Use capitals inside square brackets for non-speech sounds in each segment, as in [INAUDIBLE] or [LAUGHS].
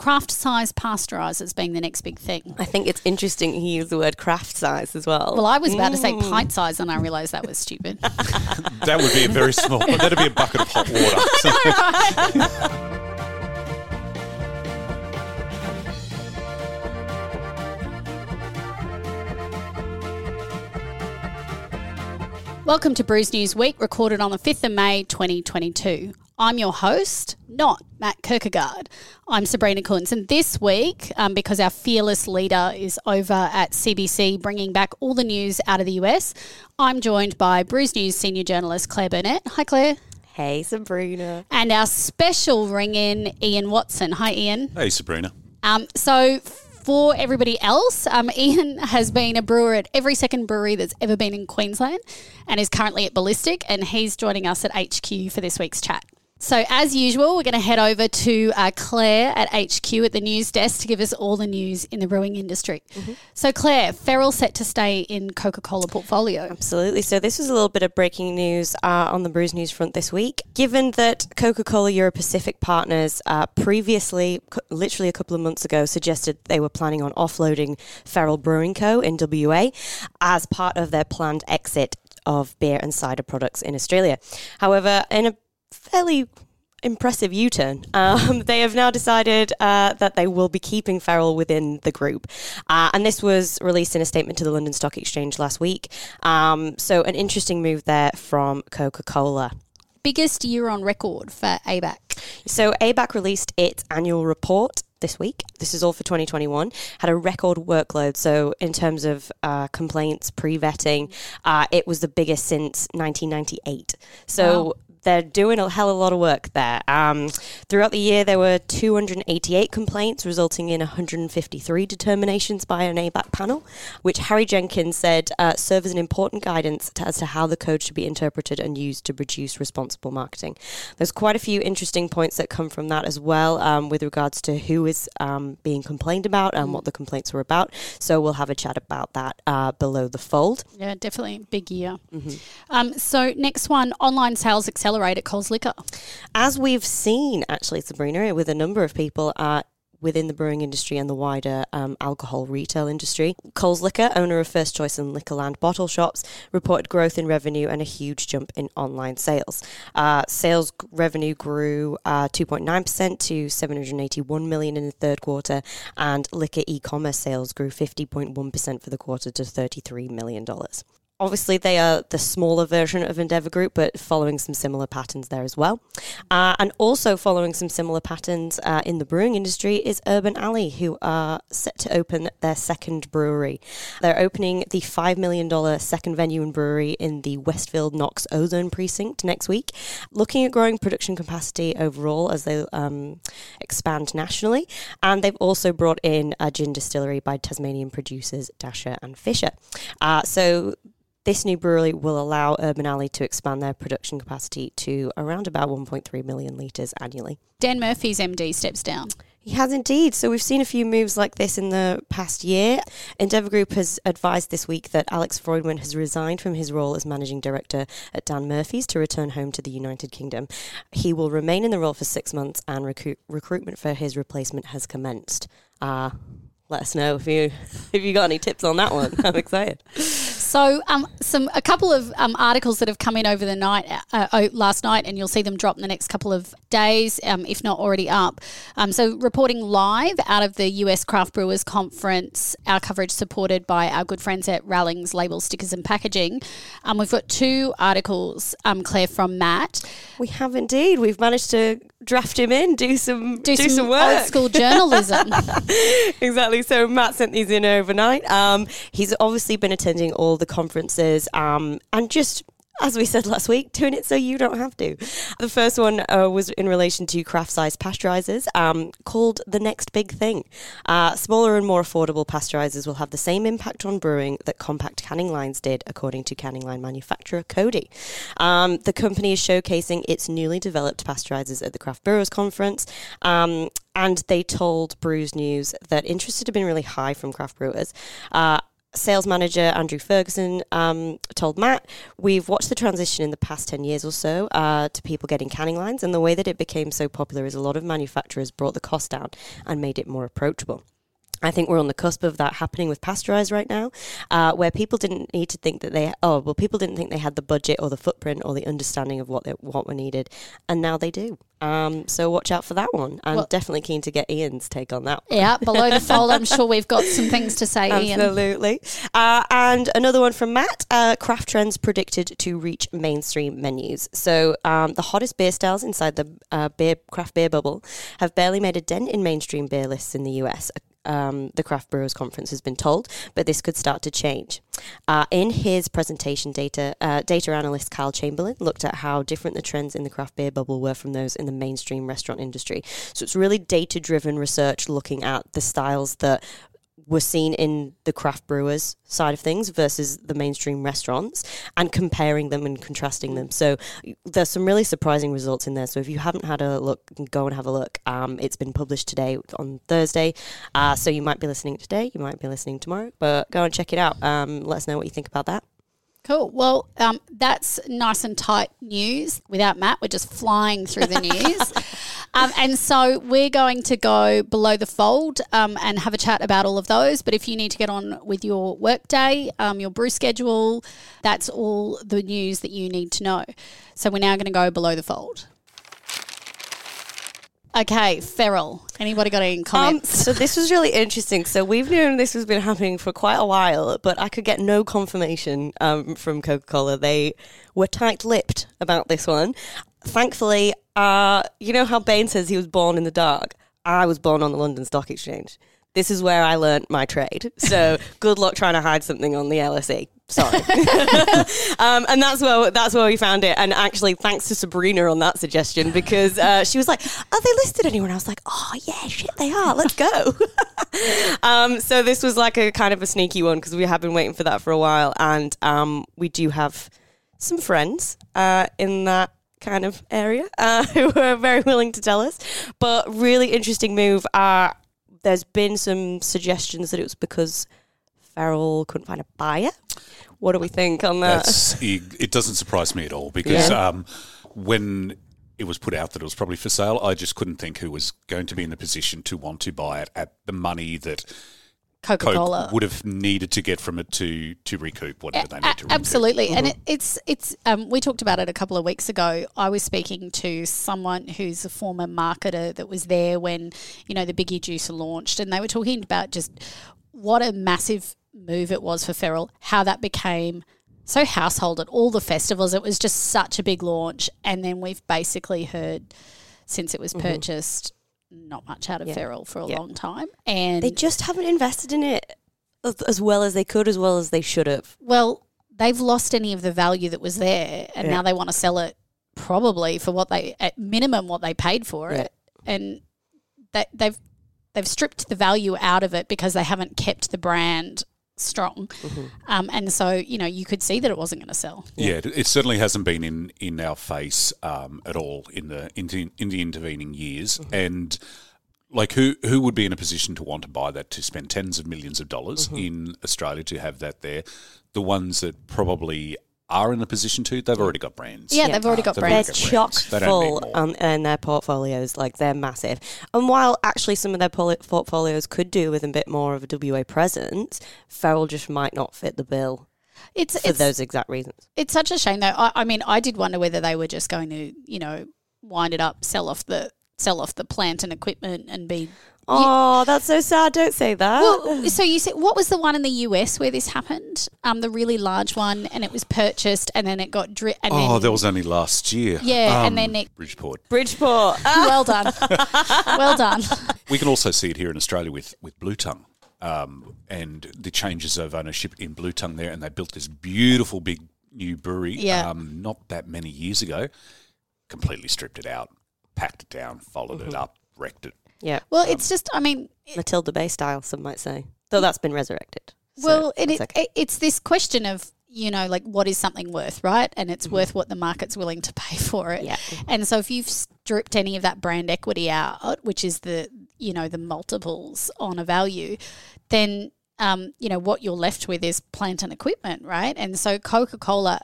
craft size pasteurizers being the next big thing. I think it's interesting he used the word craft size as well. Well, I was about to say mm. pint size, and I realised that was stupid. [LAUGHS] [LAUGHS] That would be a very small, that'd be a bucket of hot water. [LAUGHS] Welcome to Brews News Week, recorded on the 5th of May 2022. I'm your host, not Matt Kirkegaard. I'm Sabrina Kunz, and this week, um, because our fearless leader is over at CBC bringing back all the news out of the US, I'm joined by Brews News senior journalist Claire Burnett. Hi, Claire. hey, Sabrina. And our special ring in, Ian Watson. Hi, Ian. hey, Sabrina. Um, so, for everybody else, um, [LAUGHS] Ian has been a brewer at every second brewery that's ever been in Queensland and is currently at Ballistic, and he's joining us at HQ for this week's chat. So, as usual, we're going to head over to uh, Claire at HQ at the news desk to give us all the news in the brewing industry. So, Claire, Feral set to stay in Coca Cola portfolio. Absolutely. So this was a little bit of breaking news uh, on the Brews News front this week. Given that Coca-Cola Euro Pacific partners uh, previously, c- literally a couple of months ago, suggested they were planning on offloading Feral Brewing Co. in WA as part of their planned exit of beer and cider products in Australia. However, in a fairly impressive U-turn. [LAUGHS] Um, they have now decided uh, that they will be keeping Feral within the group, uh, and this was released in a statement to the London Stock Exchange last week. Um, so, an interesting move there from Coca-Cola. Biggest year on record for ABAC. So ABAC released its annual report this week. This is all for 2021. Had a record workload. So in terms of uh, complaints, pre-vetting, uh, it was the biggest since 1998. So. Wow. They're doing a hell of a lot of work there. Um, throughout the year, there were 288 complaints, resulting in 153 determinations by an ABAC panel, which Harry Jenkins said uh, serve as an important guidance to, as to how the code should be interpreted and used to produce responsible marketing. There's quite a few interesting points that come from that as well, um, with regards to who is um, being complained about and what the complaints were about. So we'll have a chat about that uh, below the fold. Yeah, definitely big year. Um, so next one, online sales accelerate at Coles Liquor. As we've seen, actually, Sabrina, with a number of people uh, within the brewing industry and the wider um, alcohol retail industry, Coles Liquor, owner of First Choice and Liquorland bottle shops, reported growth in revenue and a huge jump in online sales. Uh, sales revenue grew uh, 2.9% to 781 million in the third quarter, and liquor e-commerce sales grew 50.1% for the quarter to 33 million dollars. Obviously, they are the smaller version of Endeavour Group, but following some similar patterns there as well. Uh, and also following some similar patterns uh, in the brewing industry is Urban Alley, who are set to open their second brewery. They're opening the $5 million second venue and brewery in the Westfield Knox Ozone Precinct next week, looking at growing production capacity overall as they um, expand nationally. And they've also brought in a gin distillery by Tasmanian producers Dasher and Fisher. Uh, so this new brewery will allow Urban Alley to expand their production capacity to around about 1.3 million litres annually. Dan Murphy's MD steps down. He has indeed. So we've seen a few moves like this in the past year. Endeavour Group has advised this week that Alex Freudmann has resigned from his role as managing director at Dan Murphy's to return home to the United Kingdom. He will remain in the role for six months, and recruit, recruitment for his replacement has commenced. Uh, let us know if you [LAUGHS] if you got any tips on that one. I'm excited. So, um, some a couple of um, articles that have come in over the night, uh, last night, and you'll see them drop in the next couple of days, um, if not already up. Um, so, reporting live out of the US Craft Brewers Conference, our coverage supported by our good friends at Rallings Label Stickers and Packaging. Um, we've got two articles, um, Claire from Matt. We have indeed. We've managed to draft him in, do some Do, some, work. old school journalism. [LAUGHS] exactly. So Matt sent these in overnight. Um, he's obviously been attending all the conferences um, and just. As we said last week, doing it so you don't have to. The first one uh, was in relation to craft size pasteurizers um, called The Next Big Thing. Uh, smaller and more affordable pasteurizers will have the same impact on brewing that compact canning lines did, according to canning line manufacturer Codi. Um, the company is showcasing its newly developed pasteurizers at the Craft Brewers Conference. Um, and they told Brews News that interest had been really high from craft brewers. Uh, sales manager Andrew Ferguson um, told Matt, "We've watched the transition in the past ten years or so uh, to people getting canning lines, and the way that it became so popular is a lot of manufacturers brought the cost down and made it more approachable." I think we're on the cusp of that happening with Pasteurize right now, uh, where people didn't need to think that they oh well people didn't think they had the budget or the footprint or the understanding of what they, what were needed, and now they do. Um, so watch out for that one. I'm Well- definitely keen to get Ian's take on that. Yeah, below the fold, I'm sure we've got some things to say, Ian. Absolutely. Uh, and another one from Matt uh, Craft Trends predicted to reach mainstream menus. So, um, the hottest beer styles inside the uh, beer craft beer bubble have barely made a dent in mainstream beer lists in the US. Um, the Craft Brewers Conference has been told, but this could start to change. Uh, in his presentation, data uh, data analyst Kyle Chamberlain looked at how different the trends in the craft beer bubble were from those in the mainstream restaurant industry. So it's really data driven research looking at the styles that were seen in the craft brewers side of things versus the mainstream restaurants and comparing them and contrasting them. So there's some really surprising results in there. So if you haven't had a look, go and have a look. Um, it's been published today on Thursday. Uh, so you might be listening today, you might be listening tomorrow, but go and check it out. Um, let us know what you think about that. Cool. Well, um, that's nice and tight news. Without Matt, we're just flying through the news. [LAUGHS] um, and so we're going to go below the fold um, and have a chat about all of those. But if you need to get on with your workday, um, your brew schedule, that's all the news that you need to know. So we're now going to go below the fold. Okay, feral. Anybody got any Um, comments? so this was really interesting. So we've known this has been happening for quite a while, but I could get no confirmation um, from Coca Cola. They were tight-lipped about this one. Thankfully, uh, you know how Bain says he was born in the dark. I was born on the London Stock Exchange. This is where I learnt my trade. So [LAUGHS] good luck trying to hide something on the LSE. Sorry. [LAUGHS] um, and that's where that's where we found it. And actually, thanks to Sabrina on that suggestion because uh, she was like, "Are they listed anywhere?" And I was like, "Oh yeah, shit, they are. Let's go." [LAUGHS] um, so this was like a kind of a sneaky one because we have been waiting for that for a while, and um, we do have some friends uh, in that kind of area uh, who are very willing to tell us. But really interesting move. Uh, there's been some suggestions that it was because Feral couldn't find a buyer. What do we think on that? That's it, doesn't surprise me at all because Yeah. um, when it was put out that it was probably for sale, I just couldn't think who was going to be in the position to want to buy it at the money that Coca Cola. would have needed to get from it to to recoup whatever they need to recoup. Absolutely, and it, it's it's. Um, we talked about it a couple of weeks ago. I was speaking to someone who's a former marketer that was there when you know the Biggie Juicer launched, and they were talking about just what a massive move it was for Feral, how that became so household at all the festivals. It was just such a big launch, and then we've basically heard since it was purchased not much out of Yeah. Feral for a Yeah. long time, and They just haven't invested in it as, well as they could, as well as they should have. Well, they've lost any of the value that was there, and Yeah. now they want to sell it probably for what they at minimum what they paid for it, and they, they've they've stripped the value out of it because they haven't kept the brand strong, Mm-hmm. um, and so you know you could see that it wasn't going to sell. Yeah, it, it certainly hasn't been in in our face um, at all in the in the, in the intervening years, Mm-hmm. and like who who would be in a position to want to buy that to spend tens of millions of dollars Mm-hmm. in Australia to have that there? The ones that probably are in a position to, they've already got brands. Yeah, they've already got They've They're brands. already chock brands. They don't need full more. um, in their portfolios. Like they're massive. And while actually some of their poli- portfolios could do with a bit more of a WA presence, Feral just might not fit the bill It's for it's those exact reasons. it's such a shame though. I, I mean, I did wonder whether they were just going to you know wind it up, sell off the sell off the plant and equipment, and be Oh, that's so sad. Don't say that. Well, so you said what was the one in the US where this happened? Um, the really large one, and it was purchased, and then it got dri- and Oh, then, that was only last year. Yeah, and Um, then it- Bridgeport. Bridgeport. [LAUGHS] well done, [LAUGHS] well done. We can also see it here in Australia with with Blue Tongue. Um, and the changes of ownership in Blue Tongue there, and they built this beautiful big new brewery Yeah. um, not that many years ago. Completely stripped it out, packed it down, folded it up, wrecked it. Yeah. Well, it's just, I mean, Matilda Bay style, some might say. Though that's been resurrected. So well, and it, okay. it, it's this question of you know, like what is something worth, right? And it's worth what the market's willing to pay [LAUGHS] for it. Yeah. And so if you've stripped any of that brand equity out, which is the you know the multiples on a value, then um, you know, what you're left with is plant and equipment, right? And so Coca Cola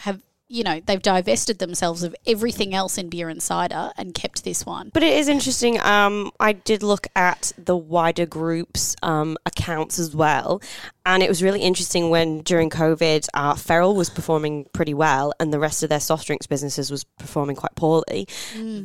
have, you know, they've divested themselves of everything else in beer and cider and kept this one. But it is interesting. Um, I did look at the wider group's um, accounts as well, and it was really interesting when during COVID, uh, Feral was performing pretty well, and the rest of their soft drinks businesses was performing quite poorly.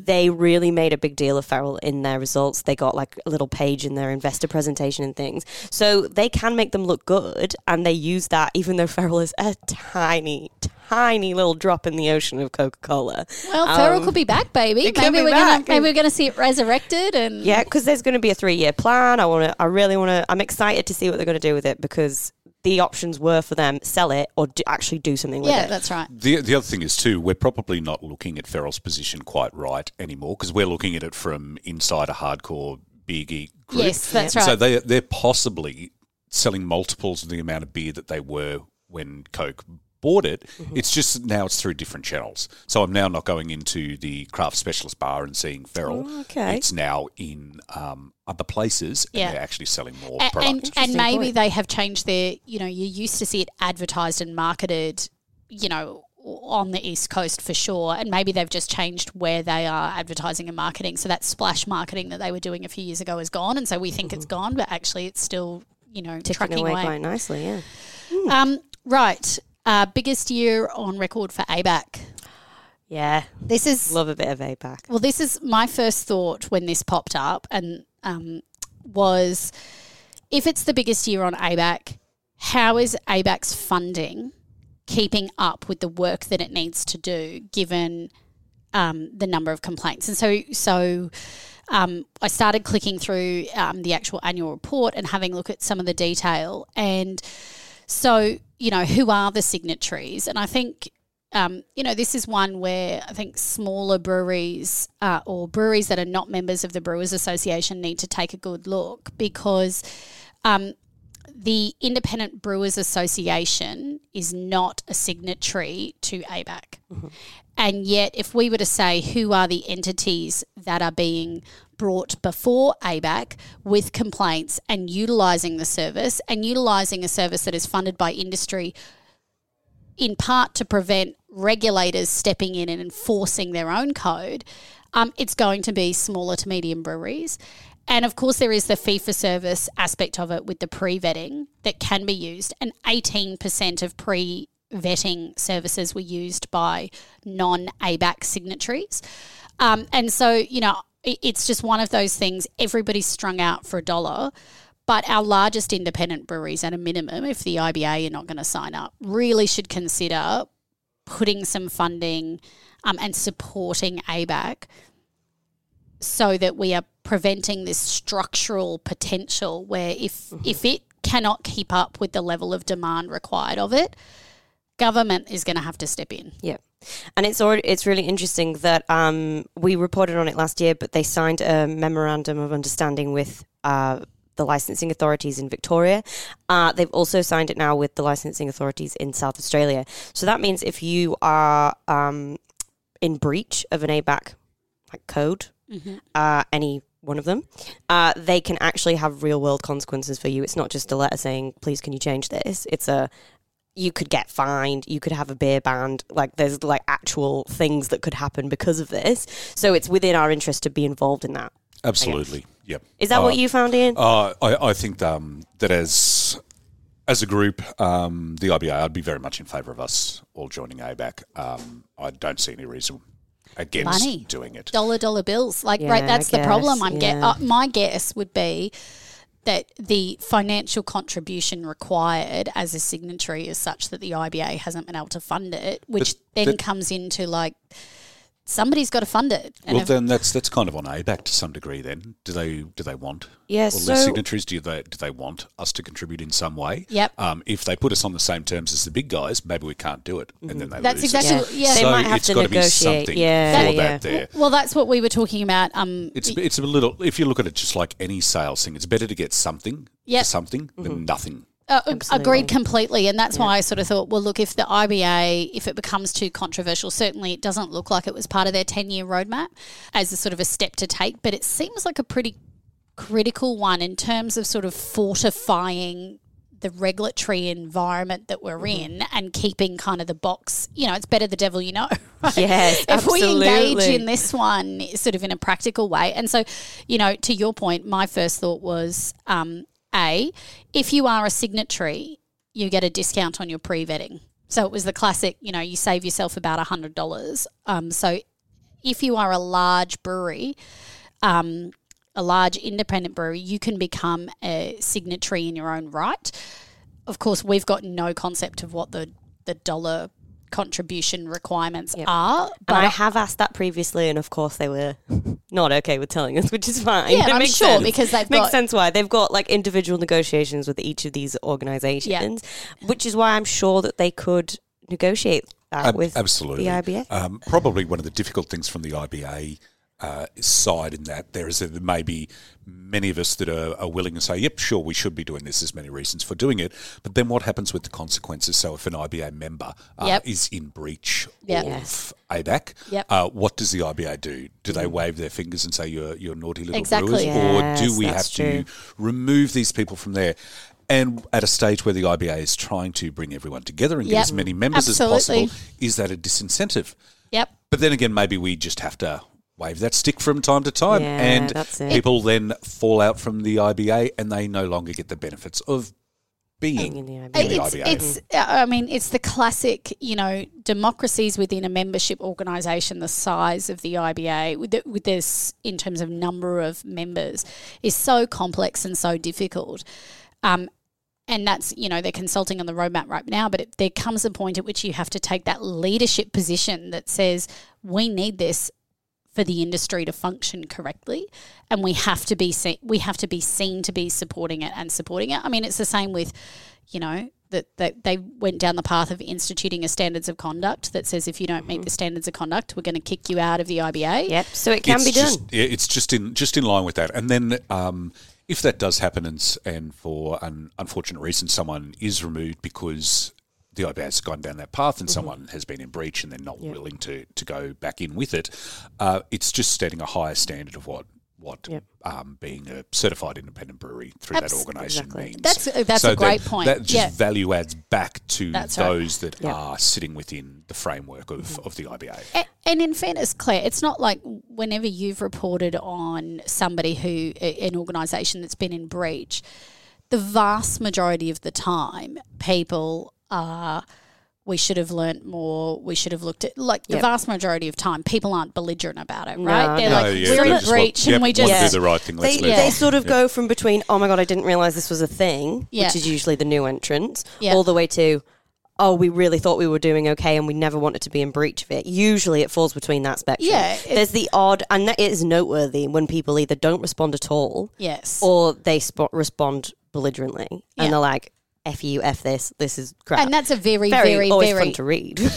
They really made a big deal of Feral in their results. They got like a little page in their investor presentation and things, so they can make them look good, and they use that even though Feral is a tiny, tiny little drop in the ocean of Coca Cola. Well, Feral Um, could be back, baby. it Maybe be we're back. gonna maybe we're gonna see it resurrected and Yeah, because there's going to be a three year plan. I want to. I really want to. I'm excited to see what they're going to do with it because the options were for them sell it or do, actually do something with yeah, it. Yeah, that's right. The, the other thing is too, we're probably not looking at Feral's position quite right anymore because we're looking at it from inside a hardcore beer geek group. Yes, that's right. So they they're possibly selling multiples of the amount of beer that they were when Coke bought it. Mm-hmm. It's just now it's through different channels. So I'm now not going into the craft specialist bar and seeing Feral. Oh, okay. It's now in um, other places and Yeah. they're actually selling more A- product. and and maybe point. they have changed their you know you used to see it advertised and marketed you know on the east coast for sure and maybe they've just changed where they are advertising and marketing so that splash marketing that they were doing a few years ago is gone and so we think it's gone but actually it's still you know Ticking trucking away away, quite nicely. Yeah. um right uh, biggest year on record for ABAC Yeah. this is Love a bit of ABAC. well, this is my first thought when this popped up, and um, was if it's the biggest year on ABAC, how is ABAC's funding keeping up with the work that it needs to do, given um, the number of complaints? And so, so um, I started clicking through um, the actual annual report and having a look at some of the detail, and so you know who are the signatories, and I think um, you know, this is one where I think smaller breweries uh, or breweries that are not members of the Brewers Association need to take a good look because um, the Independent Brewers Association is not a signatory to ABAC. And yet, if we were to say who are the entities that are being brought before ABAC with complaints and utilising the service and utilising a service that is funded by industry in part to prevent regulators stepping in and enforcing their own code, um, it's going to be smaller to medium breweries. And of course, there is the fee for service aspect of it with the pre vetting that can be used. And 18% of pre vetting services were used by non ABAC signatories. Um, and so, you know, it's just one of those things everybody's strung out for a dollar. But our largest independent breweries, at a minimum, if the IBA are not going to sign up, really should consider putting some funding um, and supporting ABAC so that we are preventing this structural potential where if if it cannot keep up with the level of demand required of it, government is going to have to step in. Yeah. And it's already, it's really interesting that um, we reported on it last year, but they signed a memorandum of understanding with uh, the licensing authorities in Victoria. Uh, they've also signed it now with the licensing authorities in South Australia. So that means if you are um, in breach of an ABAC like code, uh, any one of them, uh, they can actually have real world consequences for you. It's not just a letter saying, "Please, can you change this?" It's a you could get fined, you could have a beer banned. Like there's like actual things that could happen because of this. So it's within our interest to be involved in that. Absolutely. Yep. Is that Uh, what you found, Ian? Uh, I, I think um, that as as a group, um, the IBA, I'd be very much in favour of us all joining ABAC. Um, I don't see any reason against Money. doing it. dollar dollar bills. Like Yeah, right, that's I the problem. I'm get yeah. uh, my guess would be that the financial contribution required as a signatory is such that the IBA hasn't been able to fund it, which But then that- comes into like somebody's got to fund it. Well, then that's that's kind of on ABAC to some degree. Then do they do they want Yeah, all so- these signatories? Do they do they want us to contribute in some way? Yep. Um, if they put us on the same terms as the big guys, maybe we can't do it, and then they That's lose exactly us. what- yeah. They might have it's to got to be negotiate. something Yeah, for yeah. that there. well, that's what we were talking about. Um, It's it's a little. If you look at it just like any sales thing, it's better to get something Yep. for something than nothing. Uh, agreed completely, and that's why I sort of thought, well, look, if the IBA, if it becomes too controversial, certainly it doesn't look like it was part of their ten-year roadmap as a sort of a step to take, but it seems like a pretty critical one in terms of sort of fortifying the regulatory environment that we're in and keeping kind of the box, you know, it's better the devil you know. [LAUGHS] right? Yes, if we engage in this one sort of in a practical way. And so, you know, to your point, my first thought was um, A, if you are a signatory, you get a discount on your pre vetting. So it was the classic, you know, you save yourself about $100. Um, so if you are a large brewery, um, a large independent brewery, you can become a signatory in your own right. Of course, we've got no concept of what the, the dollar contribution requirements are. And But I have asked that previously, and of course they were [LAUGHS] not okay with telling us, [LAUGHS] which is fine. Yeah, It I'm makes sure, sense. because they've makes got- sense why they've got like individual negotiations with each of these organisations, which is why I'm sure that they could negotiate that Ab- with absolutely. the IBA. Um, probably one of the difficult things from the IBA uh, side in that there is a, there may be many of us that are, are willing to say, yep, sure, we should be doing this. There's many reasons for doing it. But then what happens with the consequences? So if an IBA member uh, Yep. is in breach Yep. of Yes. ABAC, Yep. uh, what does the IBA do? Do they wave their fingers and say, you're, you're naughty little Exactly. brewers? or do we have that's to remove these people from there? And at a stage where the IBA is trying to bring everyone together and get Yep. as many members Absolutely. as possible, is that a disincentive? yep. But then again, maybe we just have to wave that stick from time to time, Yeah, and that's it. people then fall out from the IBA, and they no longer get the benefits of being in the in IBA. the It's, IBA. it's, uh, I mean, it's the classic, you know, democracies within a membership organisation, the size of the IBA, with, the, with this in terms of number of members, is so complex and so difficult. Um, and that's, you know, they're consulting on the roadmap right now, but it, there comes a point at which you have to take that leadership position that says, we need this for the industry to function correctly and we have to be se- we have to be seen to be supporting it and supporting it i mean it's the same with you know that, that they went down the path of instituting a standards of conduct that says if you don't meet the standards of conduct we're going to kick you out of the IBA Yep, so it can it's be done. just, yeah, it's just in just in line with that. And then um, if that does happen, and, and for an unfortunate reason, someone is removed because the IBA has gone down that path, and Mm-hmm. someone has been in breach, and they're not willing to to go back in with it. Uh, it's just setting a higher standard of what. What Yep. um, being a certified independent brewery through Abs- that organisation exactly. means. That's- uh, that's So a great that, point. That just Yeah. value adds back to That's right. those that Yep. are sitting within the framework of, Mm-hmm. of the IBA. A- And in fairness, Claire, it's not like whenever you've reported on somebody who, an organisation that's been in breach, the vast majority of the time, people are. We should have learnt more. We should have looked at like the vast majority of time. People aren't belligerent about it, right? No, They're no. like, yeah, we're they in just want- breach, yep, and we just Yeah. do the right thing. Let's They, move they sort of Yep. go from between, oh my God, I didn't realize this was a thing, Yeah. which is usually the new entrants, Yeah. all the way to, oh, we really thought we were doing okay and we never wanted to be in breach of it. Usually it falls between that spectrum. Yeah, There's the odd, and that is noteworthy when people either don't respond at all yes, or they sp- respond belligerently Yeah. and they're like, F you, F this, this is crap. and that's a very, very, very, always very fun to read. [LAUGHS]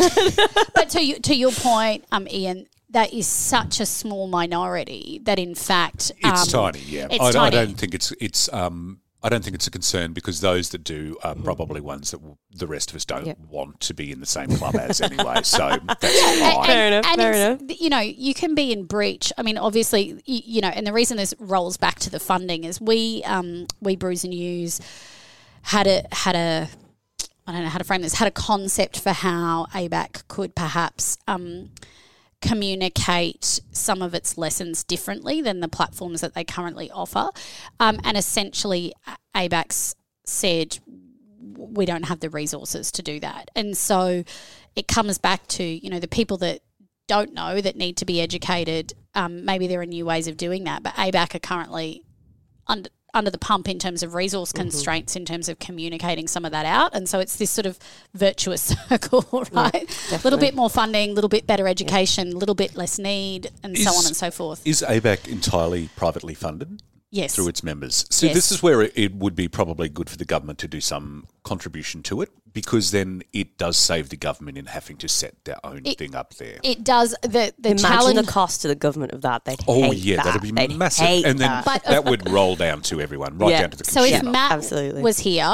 [LAUGHS] but to you, to your point, um, Ian, that is such a small minority that in fact It's um, tiny, yeah. it's I, I don't think it's it's um I don't think it's a concern because those that do are probably ones that w- the rest of us don't Yep. want to be in the same club as anyway. So [LAUGHS] that's fine. Fair enough, and fair enough. You know, you can be in breach. I mean, obviously, you, you know, and the reason this rolls back to the funding is we, um, we Brews and News had a had a I don't know how to frame this had a concept for how ABAC could perhaps um, communicate some of its lessons differently than the platforms that they currently offer, um, and essentially ABAC's said we don't have the resources to do that. And so it comes back to, you know, the people that don't know that need to be educated. Um, maybe there are new ways of doing that, but ABAC are currently under, under the pump in terms of resource mm-hmm. constraints, in terms of communicating some of that out. And so it's this sort of virtuous [LAUGHS] circle, right? A little bit more funding, a little bit better education, a little bit less need, and so on and so forth. Is ABAC entirely privately funded Yes. through its members? So Yes. this is where it, it would be probably good for the government to do some contribution to it because then it does save the government in having to set their own It- thing up there. It does the the Imagine challenge. the cost to the government of that. They'd Oh hate yeah, that. Oh yeah, that'd be They'd massive, hate and then that. But- that [LAUGHS] would roll down to everyone, right Yeah. down to the So if. Matt absolutely. was here,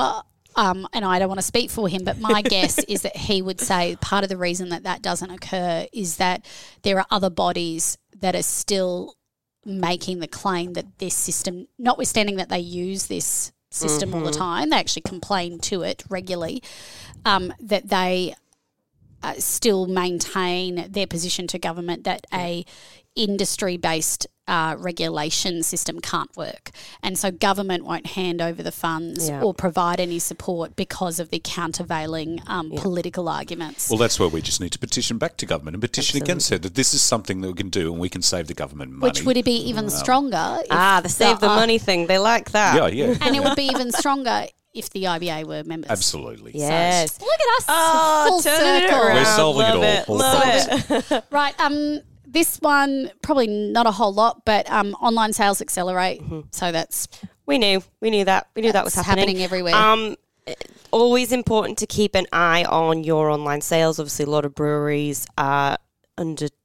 um, and I don't want to speak for him, but my [LAUGHS] guess is that he would say part of the reason that that doesn't occur is that there are other bodies that are still making the claim that this system, notwithstanding that they use this system all the time, they actually complain to it regularly, um, that they uh, still maintain their position to government that a industry based uh, regulation system can't work. And so government won't hand over the funds Yeah. or provide any support because of the countervailing um, political arguments. Well, that's where we just need to petition back to government and petition against it that this is something that we can do and we can save the government money. which would be even stronger. if Ah, the save the uh, money thing. They like that. yeah, yeah, And it would be [LAUGHS] even stronger if the IBA were members. absolutely. Yes. Look at us, Oh, full turning circle. around. We're solving it all. It. All Love it. [LAUGHS] Right. Um, this one probably not a whole lot, but um, online sales accelerate. So that's We knew. We knew that. We knew that was happening. happening everywhere. Um, always important to keep an eye on your online sales. Obviously, a lot of breweries uh,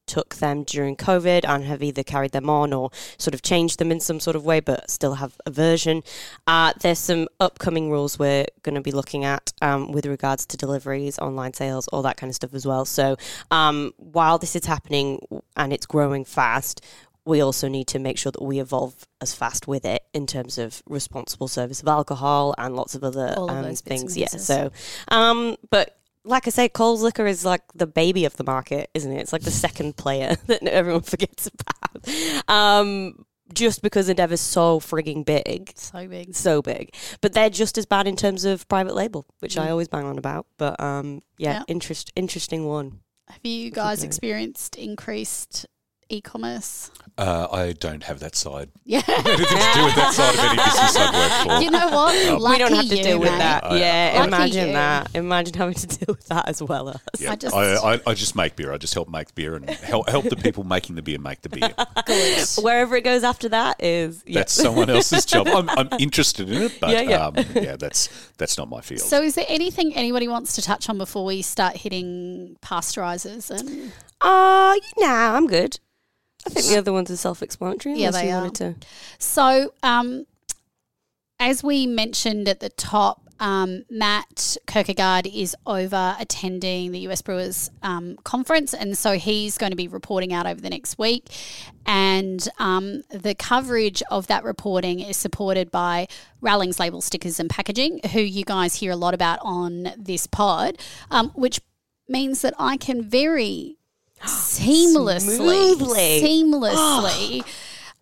undertook them during COVID and have either carried them on or sort of changed them in some sort of way, but still have a version. Uh, there's some upcoming rules we're going to be looking at um, with regards to deliveries, online sales, all that kind of stuff as well. So um, while this is happening and it's growing fast, we also need to make sure that we evolve as fast with it in terms of responsible service of alcohol and lots of other of um, things. Yeah. So, um, but like I say, Coles Liquor is like the baby of the market, isn't it? It's like the second [LAUGHS] player [LAUGHS] that everyone forgets about. Um, just because Endeavour's so frigging big, so big. so big, but they're just as bad in terms of private label, which I always bang on about. But um, yeah, Yeah. interest interesting one. Have you guys experienced increased e-commerce? Uh, I don't have that side. [LAUGHS] Yeah. [LAUGHS] Anything to do with that side of any business I've worked for. you know what? we don't have to you, deal with that. I- yeah, Lucky imagine you. that. Imagine having to [LAUGHS] deal with that as well. Us. Yeah, I just- I, I, I just make beer. I just help make beer and help, help the people making the beer make the beer. Wherever it goes after that is yeah. That's someone else's job. I'm, I'm interested in it, but Yeah, yeah. Um, yeah, that's that's not my field. So, is there anything anybody wants to touch on before we start hitting pasteurizers? And Uh, no, I'm good. I think the other ones are self-explanatory. Yeah, they you are. wanted to. so, um, as we mentioned at the top, um, Matt Kirkegaard is over attending the US Brewers um, conference, and so he's going to be reporting out over the next week. And um, the coverage of that reporting is supported by Rallings Label Stickers and Packaging, who you guys hear a lot about on this pod, um, which means that I can very seamlessly, Smoothly. seamlessly.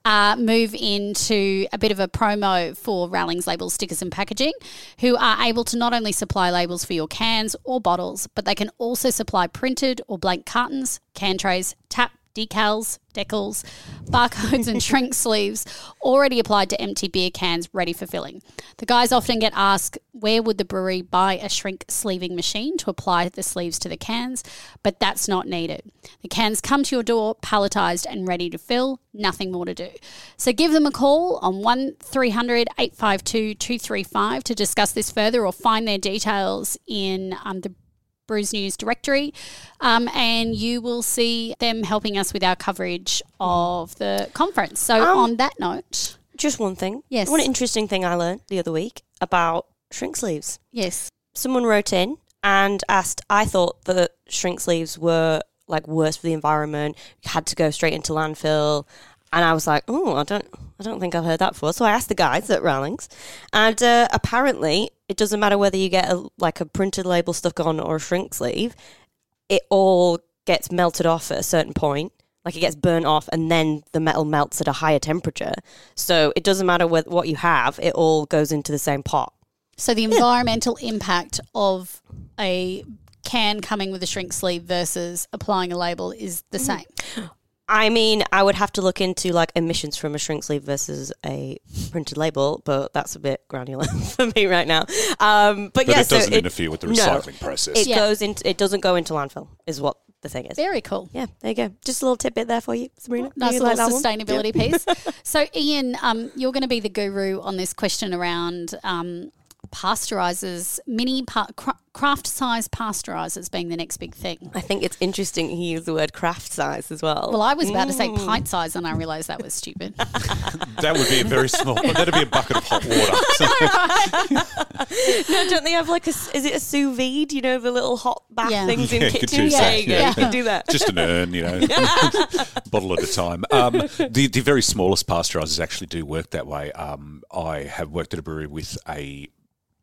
Uh, move into a bit of a promo for Rallings Labels, Stickers and Packaging, who are able to not only supply labels for your cans or bottles, but they can also supply printed or blank cartons, can trays, tap decals, decals, barcodes, and shrink [LAUGHS] sleeves already applied to empty beer cans ready for filling. The guys often get asked where would the brewery buy a shrink sleeving machine to apply the sleeves to the cans, but that's not needed. The cans come to your door palletized and ready to fill, nothing more to do. So give them a call on 1300 852 235 to discuss this further or find their details in um, the Brews News directory, um, and you will see them helping us with our coverage of the conference. So, Um, on that note, Just one thing. Yes. One interesting thing I learned the other week about shrink sleeves. yes, Someone wrote in and asked. I thought that shrink sleeves were like worse for the environment. Had to go straight into landfill. And I was like, oh, I don't, I don't think I've heard that before. So I asked the guys at Rallings, and uh, apparently it doesn't matter whether you get a, like a printed label stuck on or a shrink sleeve. It all gets melted off at a certain point. Like it gets burnt off, and then the metal melts at a higher temperature. So it doesn't matter what what you have; it all goes into the same pot. so the environmental impact of a can coming with a shrink sleeve versus applying a label is the mm-hmm. same. I mean, I would have to look into like emissions from a shrink sleeve versus a printed label, but that's a bit granular [LAUGHS] for me right now. Um, but, but yeah, it so doesn't interfere with the no, recycling process. It Yeah. goes into. It doesn't go into landfill. Is what the thing is. Very cool. Yeah, there you go. Just a little tidbit there for you, Sabrina. Nice You little like that one? sustainability [LAUGHS] piece. So, Ian, um, you're going to be the guru on this question around um, pasteurizers, mini pa- craft size pasteurizers being the next big thing. I think it's interesting he used the word craft size as well. Well, I was about to say Mm. pint size, and I realised that was stupid. [LAUGHS] That would be a very small. But that'd be a bucket of hot water. [LAUGHS] no, don't they have like a, Is it a sous vide? You know the little hot bath Yeah. things in Yeah, you could kitchens. do There that, you yeah. You can do that. Just an urn, you know, [LAUGHS] bottle at a time. Um, the the very smallest pasteurizers actually do work that way. Um, I have worked at a brewery with a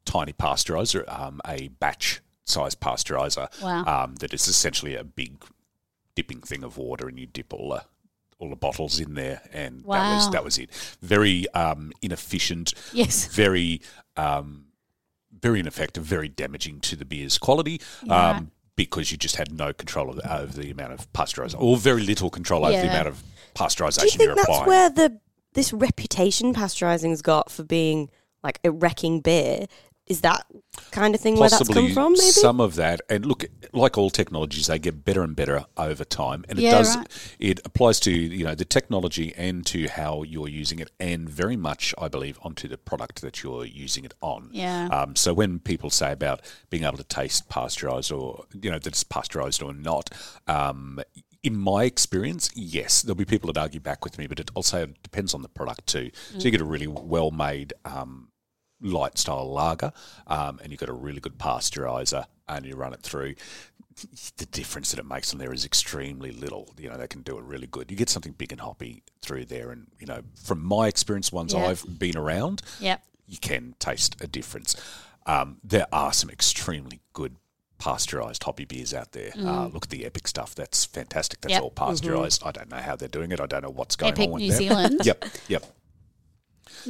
tiny pasteurizer, um, a batch size pasteurizer. Wow. Um, that is essentially a big dipping thing of water, and you dip all the all the bottles in there, and that was that was it. Very um, inefficient. Yes. [LAUGHS] Very um, very ineffective. Very damaging to the beer's quality. Yeah. Um, because you just had no control of, over the amount of pasteurisation, or very little control over the amount of pasteurisation Do you think you're that's applying. where the this reputation pasteurizing's got for being like a wrecking beer? Is that kind of thing where that's come from? Maybe. some of that. And look, like all technologies, they get better and better over time, and it does. right. It applies to you know the technology and to how you're using it, and very much, I believe, onto the product that you're using it on. Yeah. Um, so when people say about being able to taste pasteurized or you know that it's pasteurized or not. Um, in my experience, yes, there'll be people that argue back with me, but it also depends on the product too. So you get a really well made um, light style lager, um, and you've got a really good pasteurizer, and you run it through. The difference that it makes on there is extremely little. You know, they can do it really good. You get something big and hoppy through there, and you know, from my experience, ones Yeah. I've been around, Yep. you can taste a difference. Um, there are some extremely good pasteurized hoppy beers out there. Mm. Uh, look at the Epic stuff. That's fantastic. That's Yep. all pasteurized. I don't know how they're doing it. I don't know what's going Epic on with New them. Zealand. [LAUGHS] Yep, yep.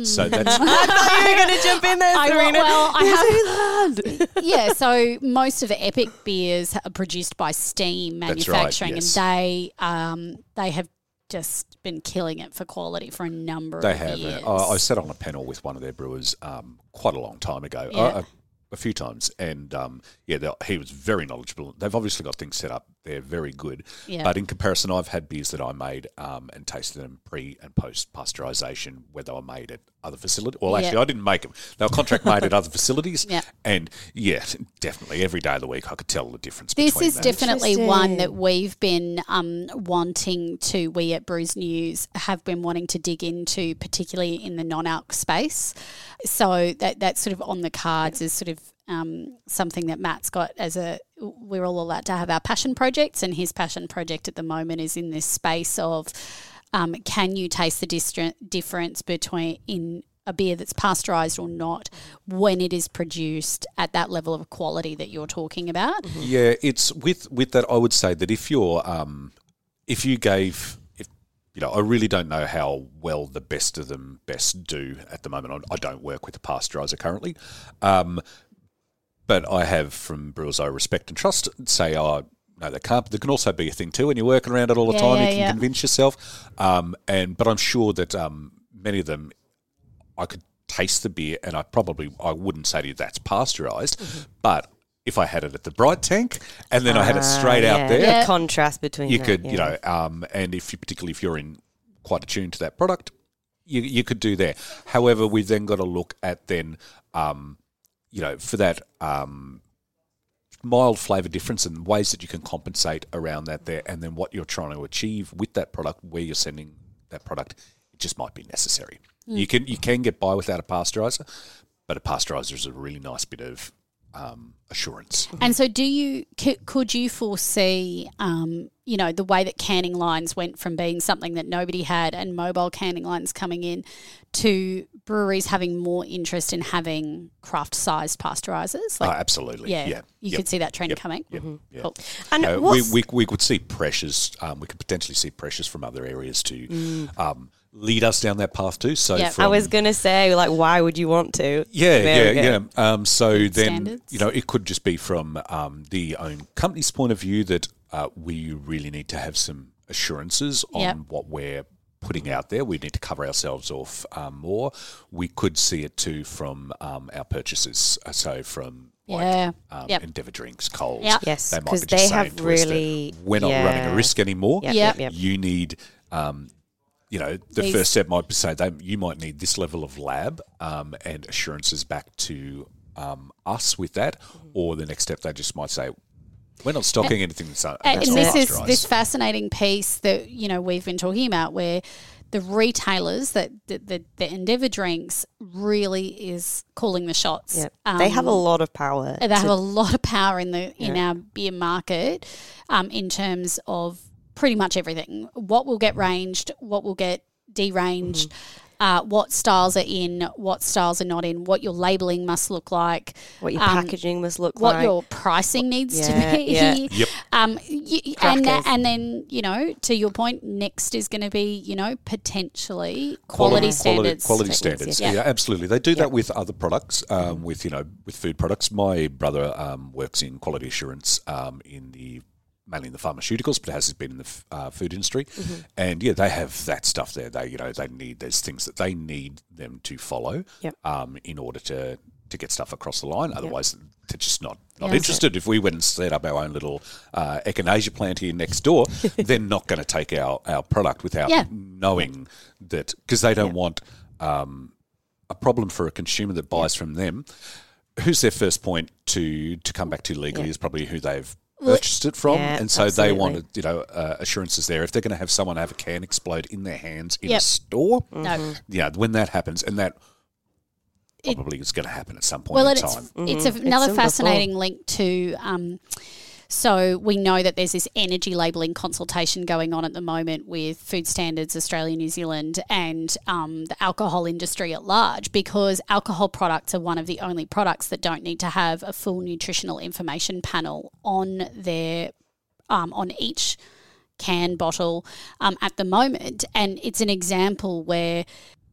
So that's [LAUGHS] [LAUGHS] I thought you were going to jump in there, I, Serena. well, I New have, [LAUGHS] yeah, so most of the Epic beers are produced by Steam That's right, Manufacturing, yes. and they um, they have just been killing it for quality for a number they of have. years. Uh, I sat on a panel with one of their brewers um, quite a long time ago. Yeah. Uh, a, a few times, and um, yeah, they- he was very knowledgeable. They've obviously got things set up; they're very good. Yeah. But in comparison, I've had beers that I made um, and tasted them pre and post pasteurization, where they were made at other facilities. Well, Yeah. actually, I didn't make them; they were contract made at other facilities. [LAUGHS] Yeah. And yeah, definitely every day of the week, I could tell the difference. This between is that. definitely one that we've been um, wanting to, we at Brews News have been wanting to dig into, particularly in the non alc space. So that that's sort of on the cards is sort of um, something that Matt's got as a, we're all allowed to have our passion projects, and his passion project at the moment is in this space of um, can you taste the distra- difference between in a beer that's pasteurized or not when it is produced at that level of quality that you're talking about? Yeah, it's with with that. I would say that if you're um, if you gave you know, I really don't know how well the best of them best do at the moment. I, I don't work with a pasteurizer currently, um, but I have from brewers I respect and trust say, oh. No, they can't. There can also be a thing too, and you're working around it all the Yeah, time. yeah, you can yeah. convince yourself, um, and but I'm sure that um, many of them, I could taste the beer, and I probably I wouldn't say to you that's pasteurized, Mm-hmm. but if I had it at the bright tank and then I had it Ah, straight out there. The contrast between you that, could, you know, um, and if you particularly if you're in quite attuned to that product, you you could do there. However, we've then got to look at then, um, you know, for that um, mild flavour difference and ways that you can compensate around that there, and then what you're trying to achieve with that product, where you're sending that product, it just might be necessary. You can you can get by without a pasteurizer, but a pasteurizer is a really nice bit of um, assurance. And so, do you c- could you foresee, um, you know, the way that canning lines went from being something that nobody had and mobile canning lines coming in to breweries having more interest in having craft sized pasteurizers? Oh, absolutely. yeah, Yeah. you Yep. could see that trend Yep. coming. Yep. Yeah. Cool. And Uh, we, we, we could see pressures. Um, we could potentially see pressures from other areas to um, lead us down that path too. So, Yeah. from, I was going to say, like, why would you want to? yeah, There yeah, yeah. Um, so then, you know, it could just be from um, the own company's point of view that uh, we really need to have some assurances on Yep. what we're putting out there. We need to cover ourselves off um, more. We could see it too from um, our purchases. Uh, So from like Yeah. um, Yep. Endeavour Drinks, Coles, Yep. Yes, they might 'cause be just they have to us that really- we're not running a risk anymore. Yep, Yep. yep, yep. You need, um, you know, the These- first step might be say they you might need this level of lab um, and assurances back to um, us with that, or the next step they just might say we're not stocking anything that's, uh, And, that's and not this is this fascinating piece that you know we've been talking about, where the retailers that the, the, the Endeavour drinks really is calling the shots. Yeah. they have a Um, lot of power. they to- have a lot of power in the in Yeah. our beer market um, in terms of pretty much everything. What will get ranged, what will get deranged, Mm-hmm. uh, what styles are in, what styles are not in, what your labeling must look like, what your um, packaging must look what like. What your pricing needs Yeah, to be. yeah. [LAUGHS] Yep. Um, y- y- and Crackers. and then you know, to your point, next is going to be you know potentially quality, standards. Quality, Techniques, standards. yeah. Yeah. absolutely. They do that with other products, um, with you know, with food products. My brother um, works in quality assurance um, in the mainly in the pharmaceuticals, but has been in the uh, food industry. Mm-hmm. And yeah, they have that stuff there. They you know they need there's things that they need them to follow Yep. um, in order to to get stuff across the line. Otherwise, they're just not not Yeah. interested. If we went and set up our own little uh, echinacea plant here next door, [LAUGHS] they're not going to take our, our product without Yeah. knowing that because they don't want um, a problem for a consumer that buys from them. Who's their first point to to come back to legally is probably who they've purchased it from, Yeah, and so they wanted you know uh, assurances there. If they're going to have someone have a can explode in their hands in Yep. a store, No. yeah, when that happens, and that It- probably is going to happen at some point Well, in it's time. it's a- another seen before. fascinating link to. Um, so we know that there's this energy labelling consultation going on at the moment with Food Standards Australia, New Zealand, and um, the alcohol industry at large, because alcohol products are one of the only products that don't need to have a full nutritional information panel on their um, on each can bottle um, at the moment, and it's an example where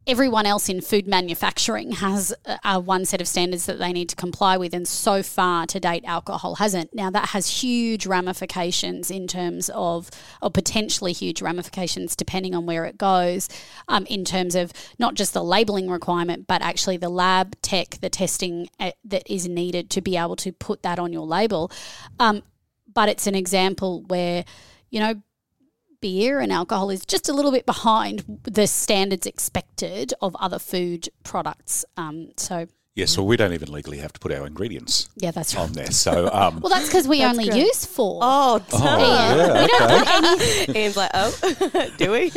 everyone else in food manufacturing has uh, uh, one set of standards that they need to comply with, and so far to date, alcohol hasn't. Now that has huge ramifications in terms of, or potentially huge ramifications depending on where it goes, um, in terms of not just the labeling requirement, but actually the lab tech, the testing uh, that is needed to be able to put that on your label. Um, but it's an example where, you know, beer and alcohol is just a little bit behind the standards expected of other food products. Um, so, Yeah, so we don't even legally have to put our ingredients yeah, that's right. on there. So um, Well, that's because we only great. use four. oh, oh, damn. yeah, okay. [LAUGHS] Ian's like, oh, [LAUGHS] do we?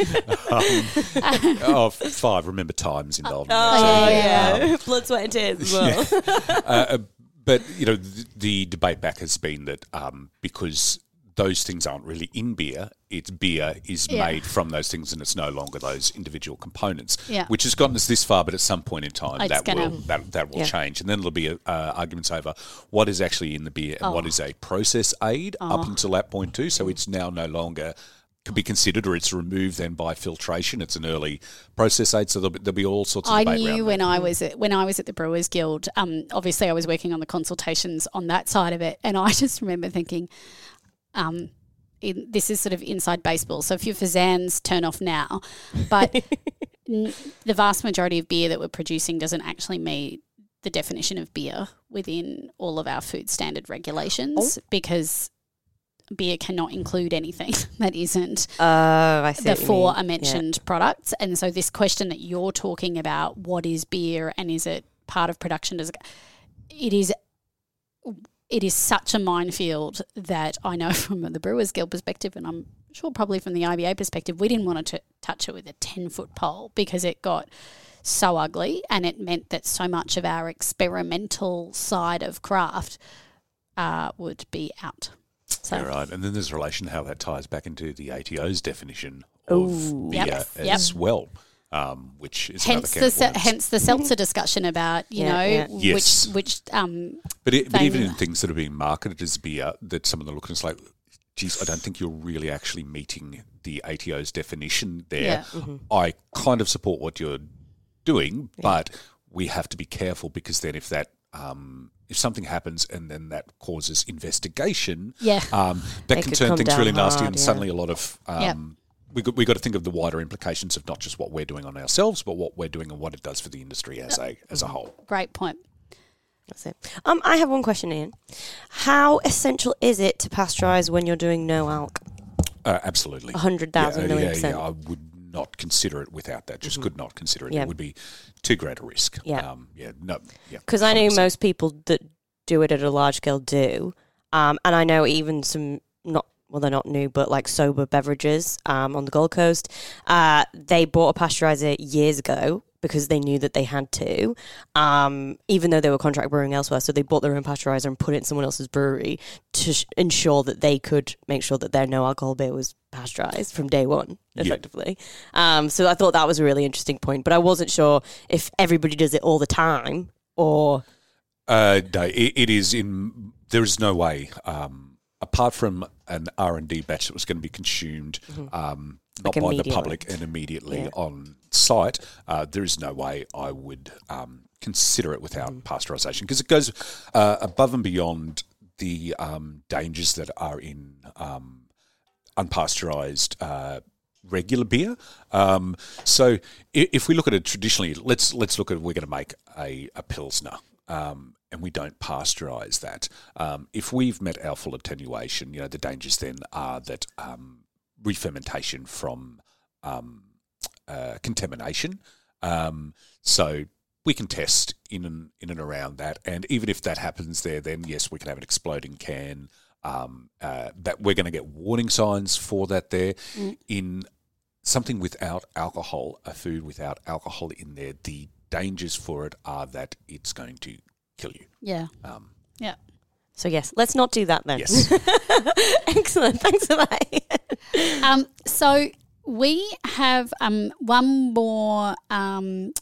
oh, five. Remember times involved. in Oh, that. yeah. Blood, sweat, and tears as well. [LAUGHS] Uh, but you know, the, the debate back has been that um, because those things aren't really in beer, it's beer is Yeah. made from those things, and it's no longer those individual components. Yeah. Which has gotten us this far, but at some point in time, It's that gonna- will that, that will Yeah. change, and then there'll be uh, arguments over what is actually in the beer and what Oh. is a process aid up until that point too. So it's now no longer. Can be considered, or it's removed then by filtration. It's an early process aid, so there'll be, there'll be all sorts of I knew when that. I was at, when I was at the Brewers Guild. Um, obviously, I was working on the consultations on that side of it, and I [LAUGHS] just remember thinking, um, in, this is sort of inside baseball. So if your fazans turn off now, but [LAUGHS] n- the vast majority of beer that we're producing doesn't actually meet the definition of beer within all of our food standard regulations because beer cannot include anything [LAUGHS] that isn't Oh, I see. the four are mentioned products. And so this question that you're talking about, what is beer and is it part of production? Does it, it is it is such a minefield that I know [LAUGHS] from the Brewers Guild perspective, and I'm sure probably from the IBA perspective, we didn't want to t- touch it with a 10 foot pole because it got so ugly and it meant that so much of our experimental side of craft uh, would be out. So, Yeah, right. And then there's a relation to how that ties back into the ATO's definition of Ooh. beer Yep, as yep. well, um, which is hence the se- hence the seltzer discussion about you Yeah, know yeah. Yes. which which um But, it, but even in things that are being marketed as beer, that some of them look and it's like, geez, I don't think you're really actually meeting the ATO's definition there. Yeah. Mm-hmm. I kind of support what you're doing, but we have to be careful because then if that um, if something happens and then that causes investigation, Yeah. um, that It can turn things down really nasty, and yeah. suddenly a lot of um, Yeah. We got, we got to think of the wider implications of not just what we're doing on ourselves, but what we're doing and what it does for the industry as a as a whole. great point That's it. Um, I have one question, Ian. How essential is it to pasteurize when you're doing no alk? Uh, absolutely. A hundred thousand yeah, million yeah, percent. Yeah, I would not consider it without that. Just could not consider it. Yeah. It would be too great a risk. Yeah. Um, yeah. No. Yeah. Because I know most people that do it at a large scale do, um, and I know even some not well, they're not new, but like Sobah beverages um, on the Gold Coast. Uh, they bought a pasteurizer years ago because they knew that they had to, um, even though they were contract brewing elsewhere. So they bought their own pasteurizer and put it in someone else's brewery to sh- ensure that they could make sure that their no alcohol beer was pasteurized from day one, Yeah. effectively. Um, so I thought that was a really interesting point, but I wasn't sure if everybody does it all the time or. Uh, no, it, it is in. There is no way, um, apart from an R and D batch that was going to be consumed, um, not Like by the public and immediately Yeah. on site. Uh, there is no way I would um, consider it without Mm-hmm. pasteurization because it goes uh, above and beyond the um, dangers that are in um, unpasteurized uh, regular beer. Um, so i- if we look at it traditionally, let's let's look at we're going to make a, a pilsner. And we don't pasteurize that. Um, if we've met our full attenuation, you know the dangers then are that um, refermentation from um, uh, contamination. Um, so we can test in and in and around that, and even if that happens there, then yes, we can have an exploding can. Um, uh, that we're going to get warning signs for that there in something without alcohol, a food without alcohol in there. The dangers for it are that it's going to kill you. Yeah. Um, Yeah. So, yes, let's not do that then. yes. [LAUGHS] Excellent. Thanks for that. Um, so we have um, one more um,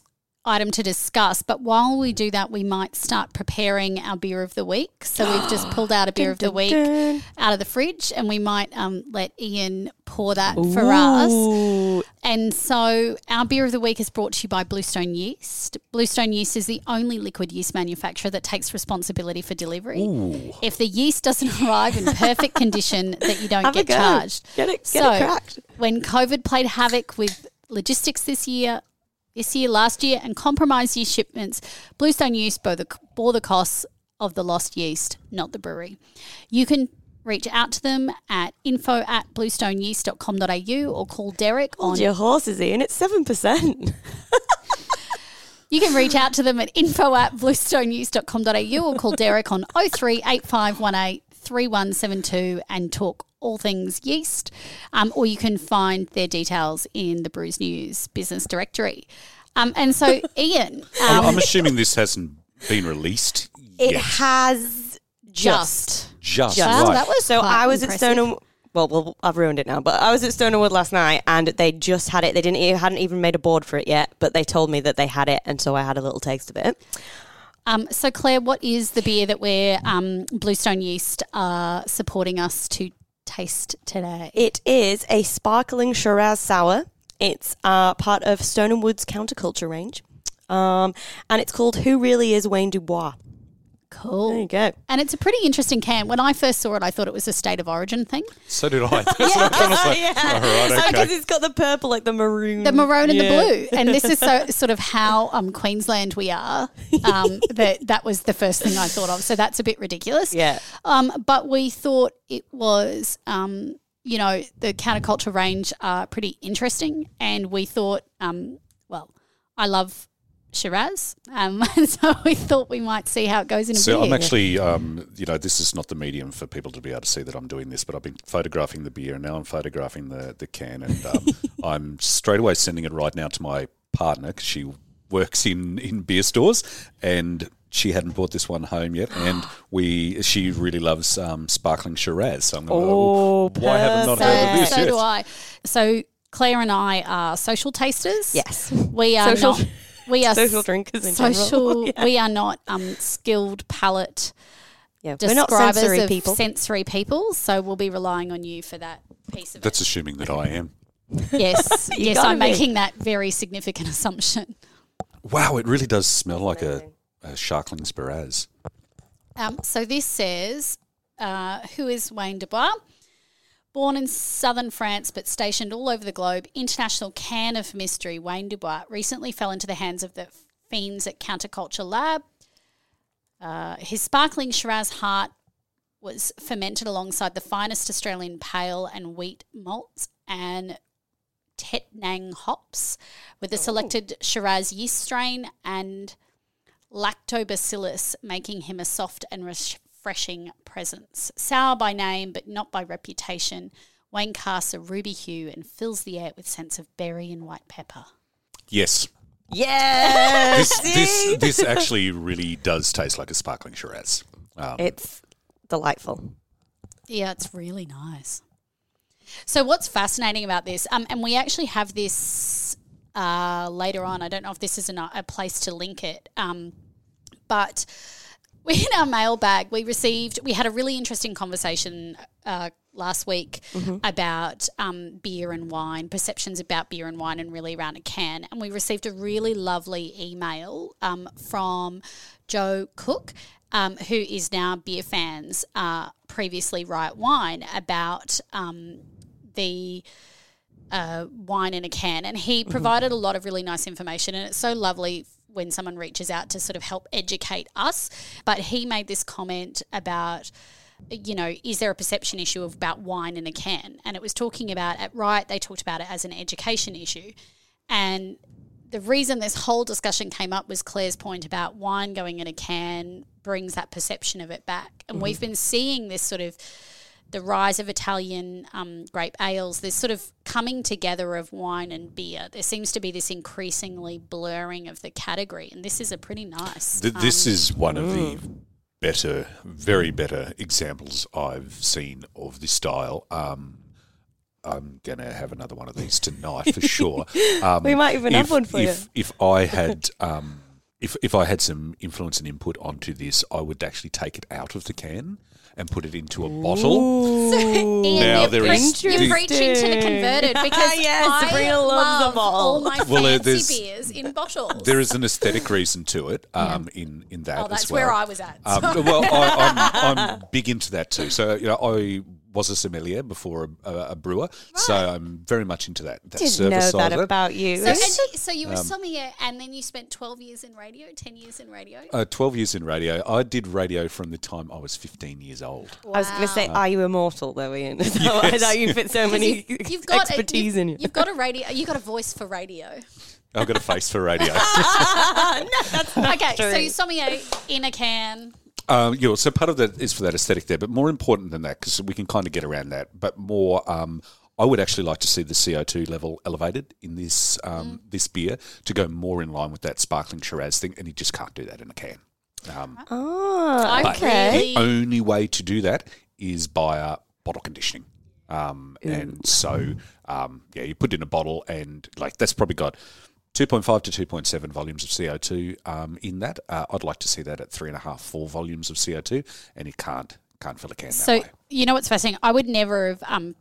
item to discuss, but while we do that, we might start preparing our beer of the week. So we've just [GASPS] pulled out a beer of the week out of the fridge, and we might um, let Ian pour that for us. And so our beer of the week is brought to you by Bluestone Yeast. Bluestone Yeast is the only liquid yeast manufacturer that takes responsibility for delivery. If the yeast doesn't [LAUGHS] arrive in perfect condition, that you don't Have get charged. Get it, get So, it cracked. When COVID played havoc with logistics this year, this year, last year, and compromised yeast shipments, Bluestone Yeast bore the, bore the costs of the lost yeast, not the brewery. You can reach out to them at info at bluestoneyeast.com.au or call Derek on Hold your horses, Ian. It's 7%. You can reach out to them at info at bluestonenews.com.au or call Derek on 038518 3172 and talk all things yeast. Um, or you can find their details in the Brews News business directory. Um, and so, [LAUGHS] Ian, I'm, um, I'm assuming this hasn't been released It yet. has just. just. Just, Just. Right. that was So quite I was impressive. at Stone and well, well, I've ruined it now. But I was at Stone and Wood last night, and they just had it. They didn't e- hadn't even made a board for it yet, but they told me that they had it, and so I had a little taste of it. Um, so, Claire, what is the beer that we're um, Bluestone Yeast are supporting us to taste today? It is a sparkling Shiraz sour. It's uh, part of Stone and Wood's counterculture range, um, and it's called "Who Really Is Wayne Dubois." Cool. There you go. And it's a pretty interesting can. When I first saw it, I thought it was a state of origin thing. So did I. [LAUGHS] That's what I was like, all right, Because okay. it's got the purple, like the maroon, The maroon and Yeah. the blue. And this is so [LAUGHS] sort of how um, Queensland we are. Um, [LAUGHS] that that was the first thing I thought of. So that's a bit ridiculous. Yeah. Um, but we thought it was, um, you know, the counterculture range are pretty interesting, and we thought, um, well, I love Shiraz, um, and [LAUGHS] so we thought we might see how it goes in a So beer. I'm actually, um, you know, this is not the medium for people to be able to see that I'm doing this, but I've been photographing the beer and now I'm photographing the, the can, and um, [LAUGHS] I'm straight away sending it right now to my partner because she works in, in beer stores and she hadn't brought this one home yet, [GASPS] and we she really loves um, sparkling Shiraz. So I'm going, Oh, why haven't not heard of this so yet? do I. So Claire and I are social tasters. Yes. We are Social- not. We are social s- drinkers in general. [LAUGHS] social. Yeah. We are not um, skilled palate Yeah, we're not sensory of people. sensory people. So we'll be relying on you for that piece of That's assuming that I am. Yes, [LAUGHS] yes, I'm be. making that very significant [LAUGHS] assumption. Wow, it really does smell like a, a Sharkling Spiraz. Um, so this says, uh, who is Wayne Dubois? Born in southern France but stationed all over the globe, international can of mystery, Wayne Dubois recently fell into the hands of the fiends at Counterculture Lab. Uh, his sparkling Shiraz heart was fermented alongside the finest Australian pale and wheat malts and Tettnang hops with a selected Shiraz yeast strain and lactobacillus, making him a soft and refreshing presence. Sour by name, but not by reputation, Wayne casts a ruby hue and fills the air with scents of berry and white pepper. Yes. Yes. This, this, this actually really does taste like a sparkling Shiraz. Um, it's delightful. Yeah, it's really nice. So, what's fascinating about this, um, and we actually have this uh, later on. I don't know if this is an, a place to link it, um, but we in our mailbag we received. We had a really interesting conversation uh, last week about um, beer and wine, perceptions about beer and wine, and really around a can. And we received a really lovely email um, from Joe Cook, um, who is now Beer Fans, uh, previously Riot Wine, about um, the uh, wine in a can. And he provided a lot of really nice information. And it's so lovely when someone reaches out to sort of help educate us. But he made this comment about you know, is there a perception issue about wine in a can? And it was talking about at Riot, they talked about it as an education issue. And the reason this whole discussion came up was Claire's point about wine going in a can brings that perception of it back. And we've mm-hmm. been seeing this sort of the rise of Italian um, grape ales, this sort of coming together of wine and beer. There seems to be this increasingly blurring of the category, and this is a pretty nice. Th- this um, is one of the better, very better examples I've seen of this style. Um, I'm going to have another one of these tonight for sure. [LAUGHS] Um, We might even have one for you. if, If I had. Um, if, if I had some influence and input onto this, I would actually take it out of the can and put it into a bottle. Ian, Now you're, there pre- is- you're the- preaching to the converted [LAUGHS] because Yes, I Sabrina loves the love bottle. all my [LAUGHS] Well, uh, fancy there's- beers in bottles. There is an aesthetic reason to it um, in in that oh, as that's well. where I was at. Um, well, I, I'm, I'm big into that too. So you know, I was a sommelier before a, a, a brewer, so I'm very much into that. that Didn't service know that of about you. So, and, so you were Um, sommelier, and then you spent twelve years in radio, ten years in radio. Uh, Twelve years in radio. I did radio from the time I was 15 years old. I was going to say, Wow. are you immortal though, Ian? [LAUGHS] So I Yes. know you fit so many You've got expertise a, in you. you. You've got a radio. You've got a voice for radio. I've got a face for radio. [LAUGHS] okay, so true. you sommelier in a can. Um, yeah, so part of that is for that aesthetic there, but more important than that, because we can kind of get around that, but more, um, I would actually like to see the CO2 level elevated in this um, Mm. this beer to go more in line with that sparkling Shiraz thing, and you just can't do that in a can. Um, Oh, okay. The only way to do that is by uh, bottle conditioning. Um, and so, um, yeah, you put it in a bottle, and like that's probably got 2.5 to 2.7 volumes of CO2 um, in that. Uh, I'd like to see that at three and a half, four volumes of CO2, and you can't can't fill a can that So you know what's fascinating? I would never have. Um,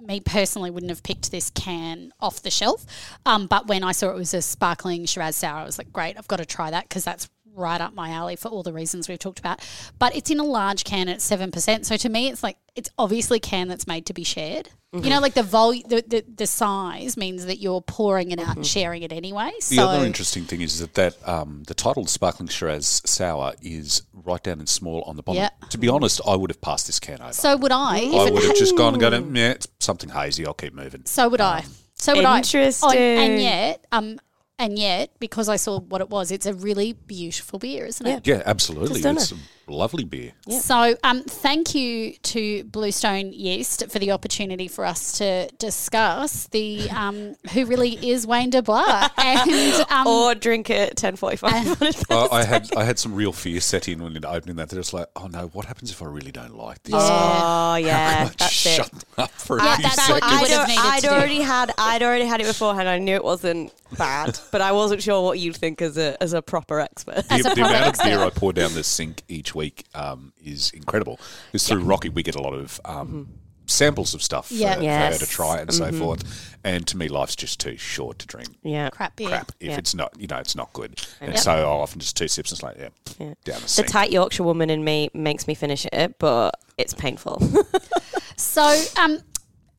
me personally wouldn't have picked this can off the shelf, um, but when I saw it was a sparkling Shiraz sour, I was like, "Great, I've got to try that because that's right up my alley for all the reasons we've talked about." But it's in a large can at seven percent, so to me, it's like it's obviously a can that's made to be shared. You know, like the volume, the, the the size means that you're pouring it out and sharing it anyway. The So other interesting thing is that, that um, the title Sparkling Shiraz Sour is right down in small on the bottom. Yeah. To be honest, I would have passed this can over. so would I. I would have just gone and gone, yeah, it's something hazy, I'll keep moving. So would I. So would I. Oh, Interesting. and yet, um, and yet, because I saw what it was, it's a really beautiful beer, isn't it? Yeah, absolutely. Just It's a lovely beer. So, um, thank you to Bluestone Yeast for the opportunity for us to discuss the um, who really is Wayne Dubois and um, [LAUGHS] or drink at ten forty-five. [LAUGHS] I, I had I had some real fear set in when opening that. That it's like, oh no, what happens if I really don't like this? Yeah. Oh How yeah, can I just that's shut it. up for a Yeah, few that's what seconds? you would I'd, I'd to do. already had I'd already had it beforehand. I knew it wasn't bad, but I wasn't sure what you'd think as a as a proper expert. As the, a the amount of product beer. I pour down the sink each week um, is incredible. Because through Rocky, we get a lot of um, samples of stuff Yeah. for, for her to try and so forth. And to me, life's just too short to drink yeah, crap beer. crap if Yeah. it's not, you know, it's not good. And Yep. so I'll often just two sips and it's like, yeah, Yeah. down the the tight Yorkshire woman in me makes me finish it, but it's painful. [LAUGHS] [LAUGHS] So, um,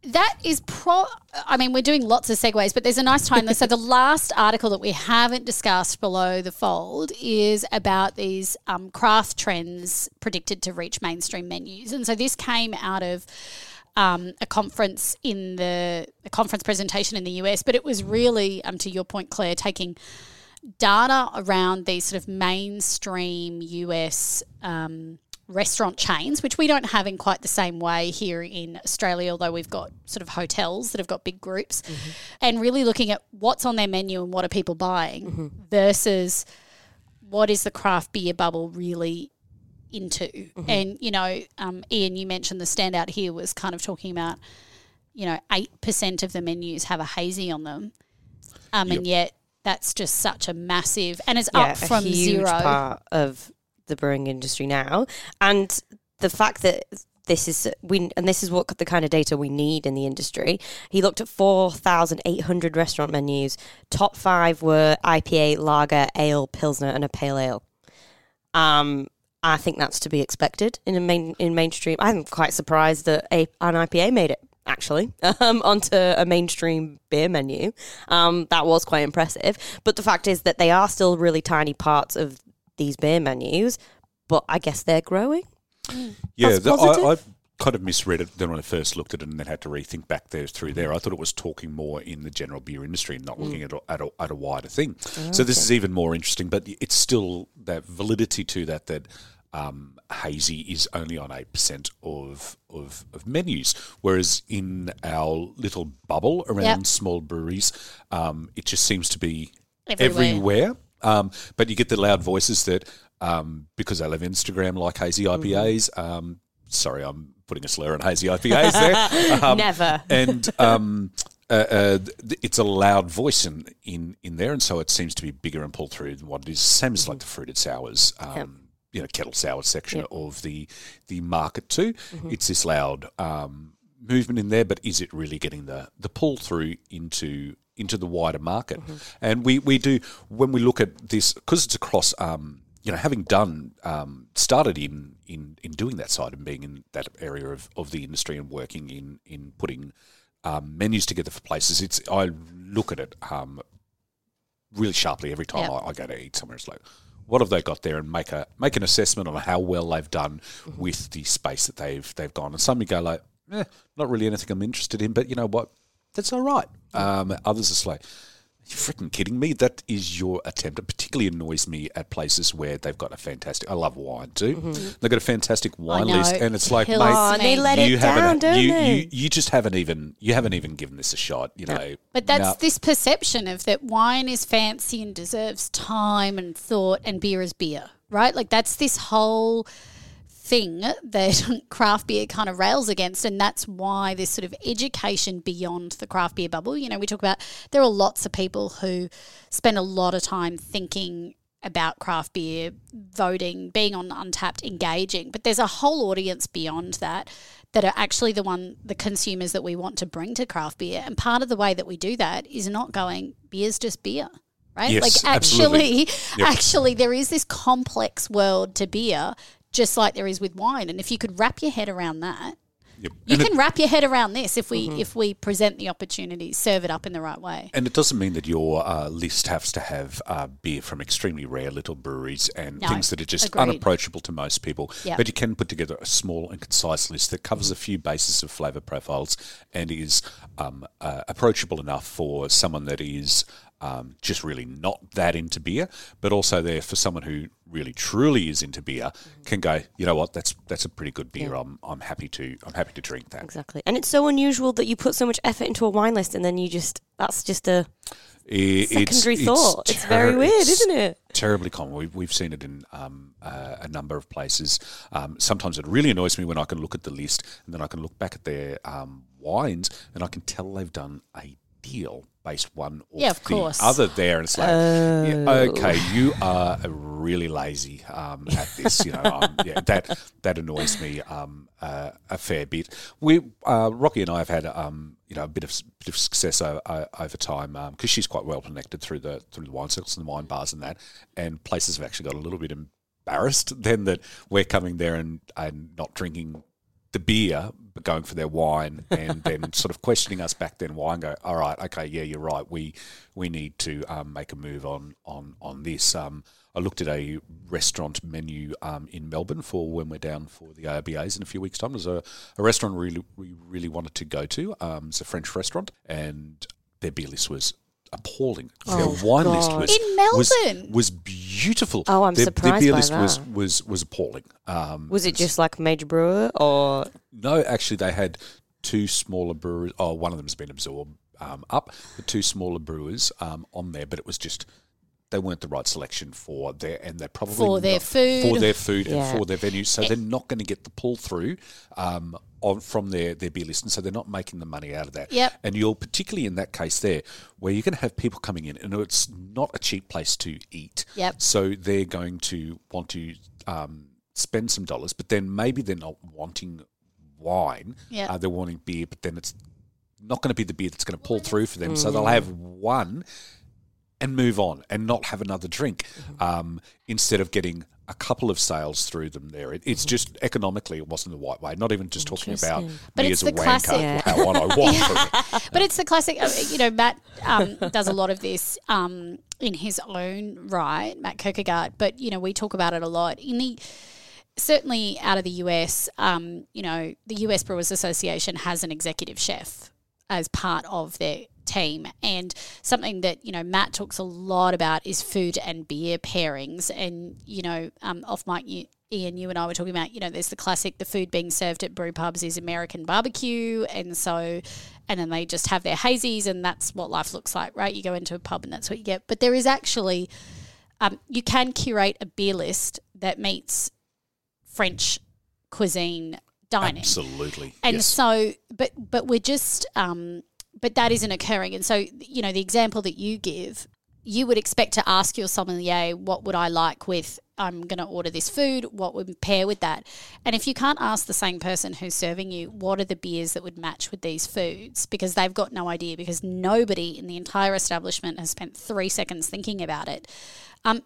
that is pro. I mean, we're doing lots of segues, but there's a nice time. so, the [LAUGHS] last article that we haven't discussed below the fold is about these um, craft trends predicted to reach mainstream menus, and so this came out of. Um, a conference in the a conference presentation in the US, but it was really, um, to your point, Claire, taking data around these sort of mainstream US um, restaurant chains, which we don't have in quite the same way here in Australia, although we've got sort of hotels that have got big groups, and really looking at what's on their menu and what are people buying versus what is the craft beer bubble really into. And, you know, um, Ian, you mentioned the standout here was kind of talking about, you know, 8% of the menus have a hazy on them. Um, And yet that's just such a massive, and it's up from a huge zero. part of the brewing industry now, and the fact that this is we and this is what the kind of data we need in the industry. He looked at four thousand eight hundred restaurant menus. Top five were IPA, lager, ale, pilsner, and a pale ale. Um, I think that's to be expected in a main in mainstream. I'm quite surprised that a, an IPA made it actually [LAUGHS] um, onto a mainstream beer menu. Um, that was quite impressive. But the fact is that they are still really tiny parts of these beer menus. But I guess they're growing. Yeah, the. I, I kind of misread it then when I first looked at it and then had to rethink back there through there. I thought it was talking more in the general beer industry and not looking at, a, at, a, at a wider thing. So this is even more interesting, but it's still that validity to that that um, hazy is only on eight percent of, of of menus, whereas in our little bubble around Yep. small breweries, um, it just seems to be Everywhere. everywhere. Um, but you get the loud voices that um, because they love Instagram like hazy IPAs. Um, sorry, I'm putting a slur on hazy IPAs there. [LAUGHS] Um, Never. and um, uh, uh, it's a loud voice in, in in there, and so it seems to be bigger and pulled through than what it is. Same as like the fruited sours. Um, You know, kettle sour section of the the market too. It's this loud um, movement in there, but is it really getting the the pull through into into the wider market? And we we do when we look at this because it's across. Um, you know, having done um, started in, in in doing that side and being in that area of, of the industry and working in in putting um, menus together for places, it's I look at it um, really sharply every time Yep. I, I go to eat somewhere. It's like, what have they got there, and make a make an assessment on how well they've done with the space that they've they've gone. And some you go like, eh, not really anything I'm interested in, but you know what, that's all right. Um, others are like. You're freaking kidding me? That is your attempt. It particularly annoys me at places where they've got a fantastic. I love wine too. They've got a fantastic wine list, and it's like, kills mate, they let you it haven't down, don't you, they? you you just haven't even you haven't even given this a shot you know But that's Now- this perception of that wine is fancy and deserves time and thought, and beer is beer, right? Like that's this whole thing that [LAUGHS] craft beer kind of rails against, and that's why this sort of education beyond the craft beer bubble. You know, we talk about there are lots of people who spend a lot of time thinking about craft beer, voting, being on Untappd, engaging, but there's a whole audience beyond that that are actually the one the consumers that we want to bring to craft beer. And part of the way that we do that is not going beer's just beer. Right? Yes, like absolutely. actually [LAUGHS] actually there is this complex world to beer just like there is with wine. And if you could wrap your head around that, Yep. you And it- can wrap your head around this if we Mm-hmm. if we present the opportunity, serve it up in the right way. And it doesn't mean that your uh, list has to have uh, beer from extremely rare little breweries and No, things that are just agreed. unapproachable to most people. Yep. But you can put together a small and concise list that covers a few bases of flavour profiles and is um, uh, approachable enough for someone that is um, just really not that into beer, but also there for someone who really truly is into beer can go. You know what? That's that's a pretty good beer. I'm I'm happy to I'm happy to drink that. Exactly. And it's so unusual that you put so much effort into a wine list and then you just, that's just a secondary thought. It's very weird, it's isn't it? Terribly common. We've, we've seen it in um, uh, a number of places. Um, sometimes it really annoys me when I can look at the list and then I can look back at their um, wines and I can tell they've done a deal based one or Yeah, of the course. other there. And it's like, yeah, okay, you are really lazy um, at this. You know, um, yeah, that that annoys me um, uh, a fair bit. We uh, Rocky and I have had um, you know a bit of bit of success over, over time because she's quite well connected through the through the wine circles and the wine bars and that, and places have actually got a little bit embarrassed [LAUGHS] then that we're coming there and and not drinking the beer, but going for their wine, and then [LAUGHS] sort of questioning us back then why and go, all right, okay, yeah, you're right. We we need to um, make a move on on on this. Um, I looked at a restaurant menu um, in Melbourne for when we're down for the ARBAs in a few weeks' time. There's a, a restaurant really we really wanted to go to. Um, it's a French restaurant, and their beer list was appalling. Oh, Their wine list was In was, Melbourne? was beautiful. Oh, I'm their, surprised Their beer by list was was was appalling. Um, Was it just like major brewer or no, actually, they had two smaller brewers. Oh, one of them's been absorbed um, up. The two smaller brewers um, on there, but it was just they weren't the right selection for their and they're probably For their not- food. for their food Yeah. and for their venue. So they're not going to get the pull through um, on from their their beer list, and so they're not making the money out of that. Yep. And you're particularly in that case there, where you're going to have people coming in, and it's not a cheap place to eat. Yep. So they're going to want to um, spend some dollars, but then maybe they're not wanting wine. Yeah. Uh, they're wanting beer, but then it's not going to be the beer that's going to pull through for them. So they'll have one and move on and not have another drink um, instead of getting a couple of sales through them there. It, it's just economically, it wasn't the right way. Not even just talking about But me it's as a the wanker, one I want it. [LAUGHS] [LAUGHS] But it's the classic, uh, you know, Matt um, does a lot of this um, in his own right, Matt Kirkegaard, but, you know, we talk about it a lot. In the certainly out of the US, um, you know, the US Brewers Association has an executive chef as part of their team. And something that, you know, Matt talks a lot about is food and beer pairings. And, you know, um, off mic, you, Ian, you and I were talking about, you know, there's the classic, the food being served at brew pubs is American barbecue. And so, and then they just have their hazies, and that's what life looks like, right? You go into a pub and that's what you get. But there is actually, um, you can curate a beer list that meets French cuisine dining. Absolutely. And yes. so, but but we're just, um, but that isn't occurring. And so, you know, the example that you give, you would expect to ask your sommelier, what would I like with? I'm going to order this food. What would pair with that? And if you can't ask the same person who's serving you, what are the beers that would match with these foods? Because they've got no idea. Because nobody in the entire establishment has spent three seconds thinking about it. Um,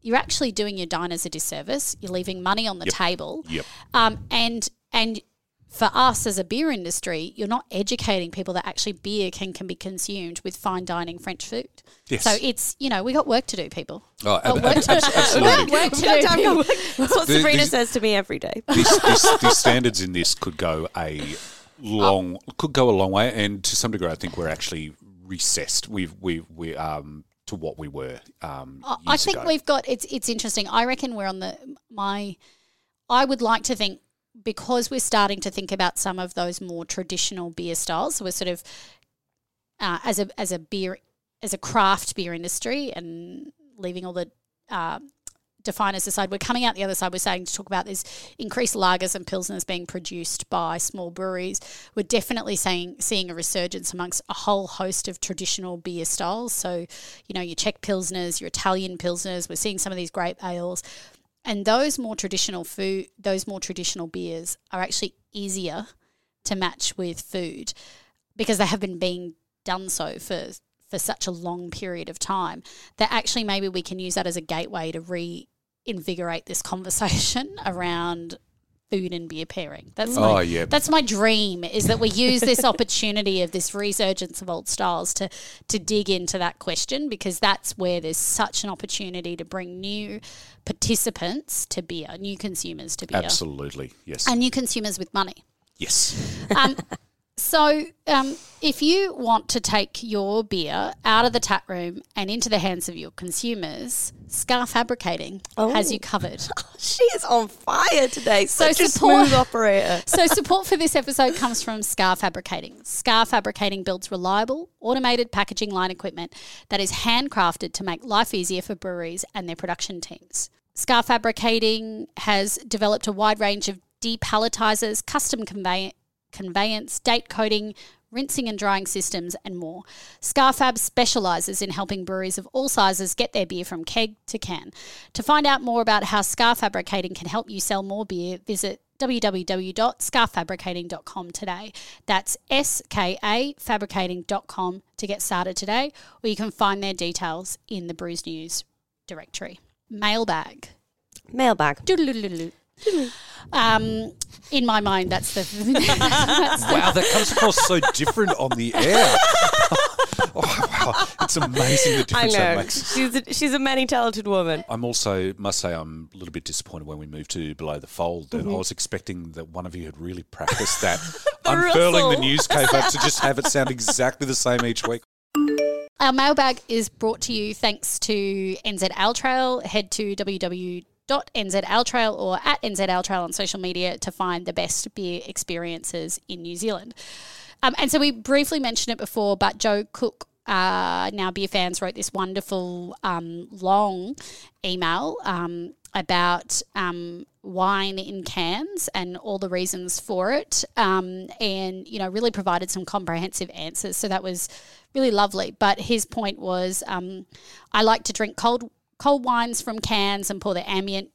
you're actually doing your diners a disservice. You're leaving money on the table. Yep. Um, and and for us as a beer industry, you're not educating people that actually beer can, can be consumed with fine dining French food. Yes. So it's you know we got work to do, people. Oh, Got ab- work ab- to, abs- we got absolutely. work to do. people. That's what The- Sabrina the- says to me every day. this, [LAUGHS] this, these standards in this could go a long could go a long way, and to some degree, I think we're actually recessed. We've we we um to what we were. Um, I- I think ago. we've got it's it's interesting. I reckon we're on the my. I would like to think because we're starting to think about some of those more traditional beer styles. So we're sort of uh, as a as a beer as a craft beer industry and leaving all the uh, definers aside, we're coming out the other side. We're starting to talk about this increased lagers and pilsners being produced by small breweries. We're definitely saying seeing a resurgence amongst a whole host of traditional beer styles. So, you know, your Czech pilsners, your Italian pilsners. We're seeing some of these grape ales, and those more traditional food, those more traditional beers are actually easier to match with food because they have been being done so for for such a long period of time that actually maybe we can use that as a gateway to reinvigorate this conversation [LAUGHS] around food and beer pairing. That's Oh, my, yeah. that's my dream is that we use this [LAUGHS] opportunity of this resurgence of old styles to to dig into that question because that's where there's such an opportunity to bring new participants to beer, new consumers to beer, absolutely yes and new consumers with money. yes. Um, [LAUGHS] so, um, if you want to take your beer out of the tap room and into the hands of your consumers, Ska Fabricating has Oh. you covered. [LAUGHS] She is on fire today. So Such a support- smooth operator. [LAUGHS] so, support for this episode comes from Ska Fabricating. Ska Fabricating builds reliable, automated packaging line equipment that is handcrafted to make life easier for breweries and their production teams. Ska Fabricating has developed a wide range of depalletizers, custom convey- conveyance, date coding, rinsing and drying systems, and more. Scarfab specialises in helping breweries of all sizes get their beer from keg to can. To find out more about how Ska Fabricating can help you sell more beer, visit www.skafabricating.com today. That's S-K-A fabricating.com to get started today, or you can find their details in the Brews News directory. Mailbag. Mailbag. Doodle-doodle-doodle. Um, in my mind, that's the [LAUGHS] that's the Wow, that comes across so different on the air. [LAUGHS] oh, wow, it's amazing the I difference that makes. She's a, she's a many talented woman. I'm also must say I'm a little bit disappointed when we moved to below the fold, and I was expecting that one of you had really practiced that [LAUGHS] unfurling the newspaper to just have it sound exactly the same each week. Our mailbag is brought to you thanks to NZ Ale Trail. Head to www.nzaletrail or at NZ on social media to find the best beer experiences in New Zealand. Um, and so we briefly mentioned it before, but Joe Cook uh, now beer fans wrote this wonderful um, long email um, about um, wine in cans and all the reasons for it, um, and you know really provided some comprehensive answers. So that was really lovely. But his point was, um, I like to drink cold cold wines from cans and pour the ambient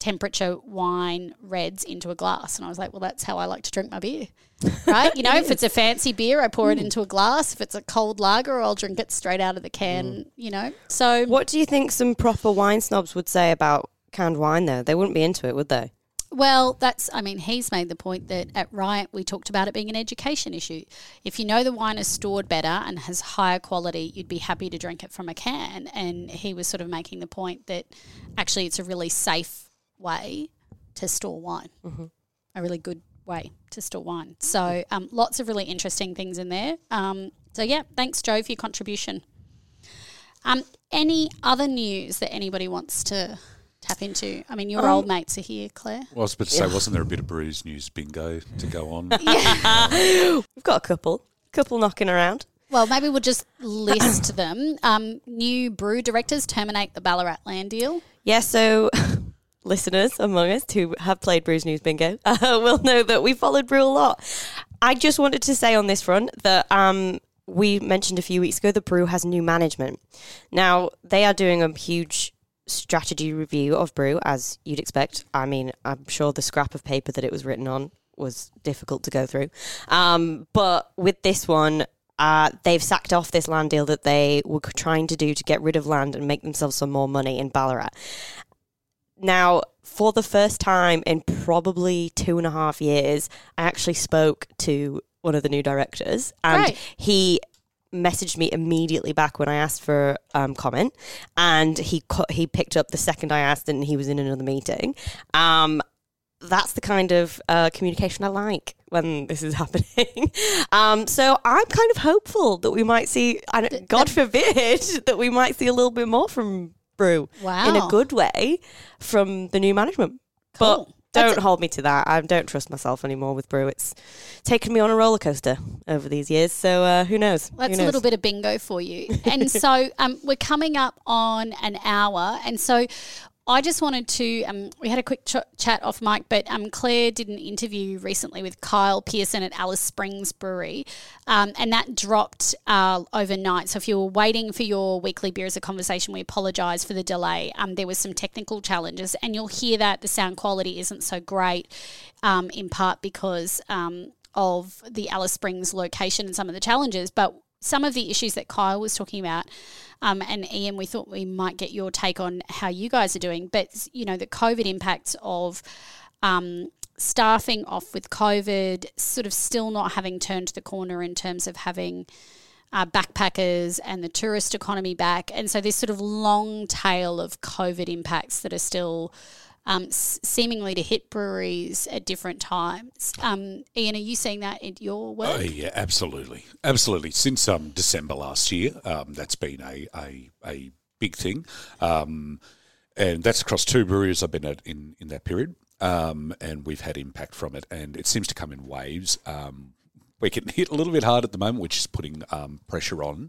temperature wine reds into a glass. And I was like, well, that's how I like to drink my beer. [LAUGHS] Right? You know, if it's a fancy beer, I pour it into a glass. If it's a cold lager, I'll drink it straight out of the can, mm. you know. So What do you think some proper wine snobs would say about canned wine, though? They wouldn't be into it, would they? Well, that's, I mean, he's made the point that at Riot we talked about it being an education issue. If you know the wine is stored better and has higher quality, you'd be happy to drink it from a can. And he was sort of making the point that actually it's a really safe way to store wine, a really good way to store wine. So, um, lots of really interesting things in there. Um, so, yeah, thanks, Joe, for your contribution. Um, any other news that anybody wants to tap into? I mean, your old mates are here, Claire. Well, I was about to say, wasn't there a bit of Brews News bingo to go on? [LAUGHS] Yeah. [LAUGHS] We've got a couple, couple knocking around. Well, maybe we'll just list [COUGHS] them. Um, new Broo directors terminate the Ballarat land deal. Yeah, so [LAUGHS] listeners among us who have played Brews News Bingo uh, will know that we followed Broo a lot. I just wanted to say on this front that um, we mentioned a few weeks ago that Broo has new management. Now, they are doing a huge strategy review of Broo, as you'd expect. I mean, I'm sure the scrap of paper that it was written on was difficult to go through. Um, but with this one, uh, they've sacked off this land deal that they were trying to do to get rid of land and make themselves some more money in Ballarat. Now, for the first time in probably two and a half years, I actually spoke to one of the new directors, and Great. he messaged me immediately back when I asked for um, comment, and he co- he picked up the second I asked, and he was in another meeting. Um, that's the kind of uh, communication I like when this is [LAUGHS] happening. um, so I'm kind of hopeful that we might see, don't, God forbid, [LAUGHS] that we might see a little bit more from Broo in a good way from the new management. Cool. But That's don't hold me to that. I don't trust myself anymore with Broo. It's taken me on a roller coaster over these years. So uh, who knows? That's Who a little bit of bingo for you. And so [LAUGHS] um, we're coming up on an hour. And so I just wanted to, um, we had a quick ch- chat off mic, but um, Claire did an interview recently with Kyle Pearson at Alice Springs Brewery, um, and that dropped uh, overnight. So if you were waiting for your weekly beer as a conversation, we apologise for the delay. Um, there was some technical challenges, and you'll hear that the sound quality isn't so great, um, in part because um, of the Alice Springs location and some of the challenges, but some of the issues that Kyle was talking about, um, and Ian, we thought we might get your take on how you guys are doing. But you know, the COVID impacts of um, staffing off with COVID, sort of still not having turned the corner in terms of having uh, backpackers and the tourist economy back, and so this sort of long tail of COVID impacts that are still. Um, s- seemingly to hit breweries at different times. Um, Ian, are you seeing that in your work? Oh yeah, absolutely, absolutely. Since um, December last year, um, that's been a a, a big thing, um, and that's across two breweries I've been at in in that period, um, and we've had impact from it, and it seems to come in waves. Um, we're getting [LAUGHS] hit a little bit hard at the moment, which is putting um, pressure on.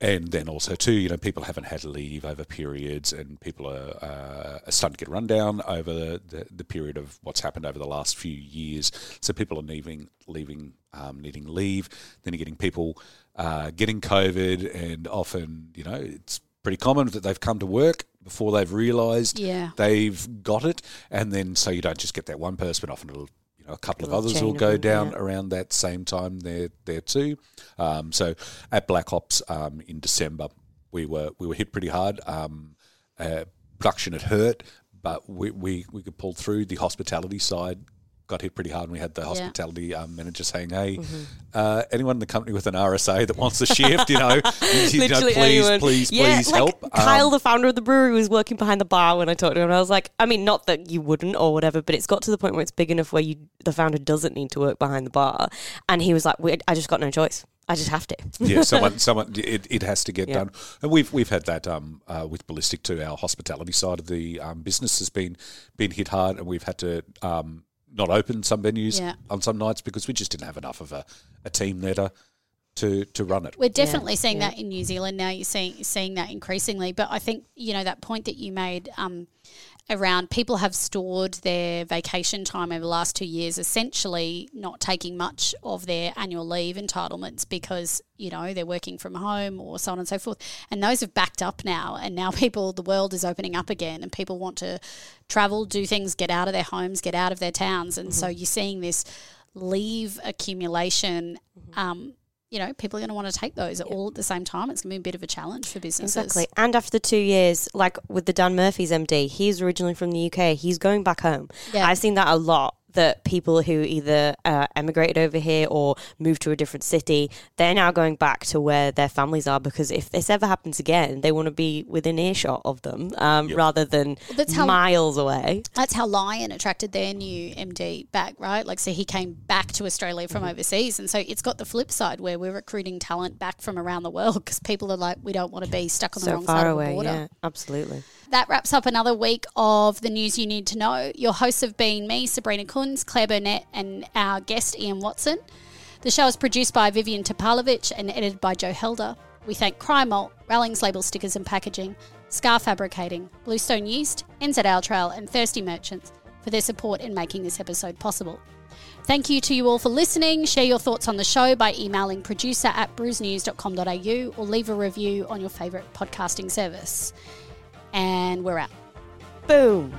And then also too, you know, people haven't had leave over periods, and people are, uh, are starting to get run down over the, the, the period of what's happened over the last few years. So people are leaving, leaving, um, needing leave. Then you're getting people uh, getting COVID, and often, you know, it's pretty common that they've come to work before they've realised Yeah. they've got it, and then so you don't just get that one person, but often it'll you know a couple of others will go down yeah. around that same time there there too. Um, so at Black Hops um, in December, we were we were hit pretty hard. Um, uh, production had hurt, but we, we we could pull through. The hospitality side got hit pretty hard, and we had the hospitality um, manager saying, "Hey, Mm-hmm. uh, anyone in the company with an RSA that wants a shift, you know, [LAUGHS] you know, Literally please, anyone. please, yeah, please like help." Um, Kyle, the founder of the brewery, was working behind the bar when I talked to him. And I was like, I mean, not that you wouldn't or whatever, but it's got to the point where it's big enough where you, the founder doesn't need to work behind the bar. And he was like, I just got no choice. I just have to. yeah, [LAUGHS] someone, someone, it, it has to get Yeah. done, and we've we've had that um, uh, with ballistic too. Our hospitality side of the um, business has been been hit hard, and we've had to um, not open some venues Yeah. on some nights because we just didn't have enough of a, a team there to to, to run it. We're definitely seeing yeah. that in New Zealand now. You're seeing seeing that increasingly, but I think you know that point that you made um, around people have stored their vacation time over the last two years, essentially not taking much of their annual leave entitlements because you know they're working from home or so on and so forth, and those have backed up now. And now [LAUGHS] people, the world is opening up again, and people want to travel, do things, get out of their homes, get out of their towns, and so you're seeing this leave accumulation. Um, you know, people are going to want to take those all at the same time. It's going to be a bit of a challenge for businesses. Exactly. And after the two years, like with the Dan Murphy's MD, he's originally from the UK. He's going back home. Yeah. I've seen that a lot. That people who either uh, emigrated over here or moved to a different city, they're now going back to where their families are because if this ever happens again, they want to be within earshot of them um, Yep. rather than that's how- miles away. That's how Lion attracted their new MD back, right? Like, so he came back to Australia from overseas. And so it's got the flip side where we're recruiting talent back from around the world because people are like, we don't want to be stuck on the So wrong side far of the away. border. Yeah, absolutely. That wraps up another week of the news you need to know. Your hosts have been me, Sabrina Kunz, Claire Burnett, and our guest, Ian Watson. The show is produced by Vivian Topalovic and edited by Joe Helder. We thank Cryer Malt, Rallings Label Stickers and Packaging, Ska Fabricating, Bluestone Yeast, NZ Ale Trail, and Thirsty Merchants for their support in making this episode possible. Thank you to you all for listening. Share your thoughts on the show by emailing producer at brewsnews.com.au or leave a review on your favourite podcasting service. And we're out. Boom.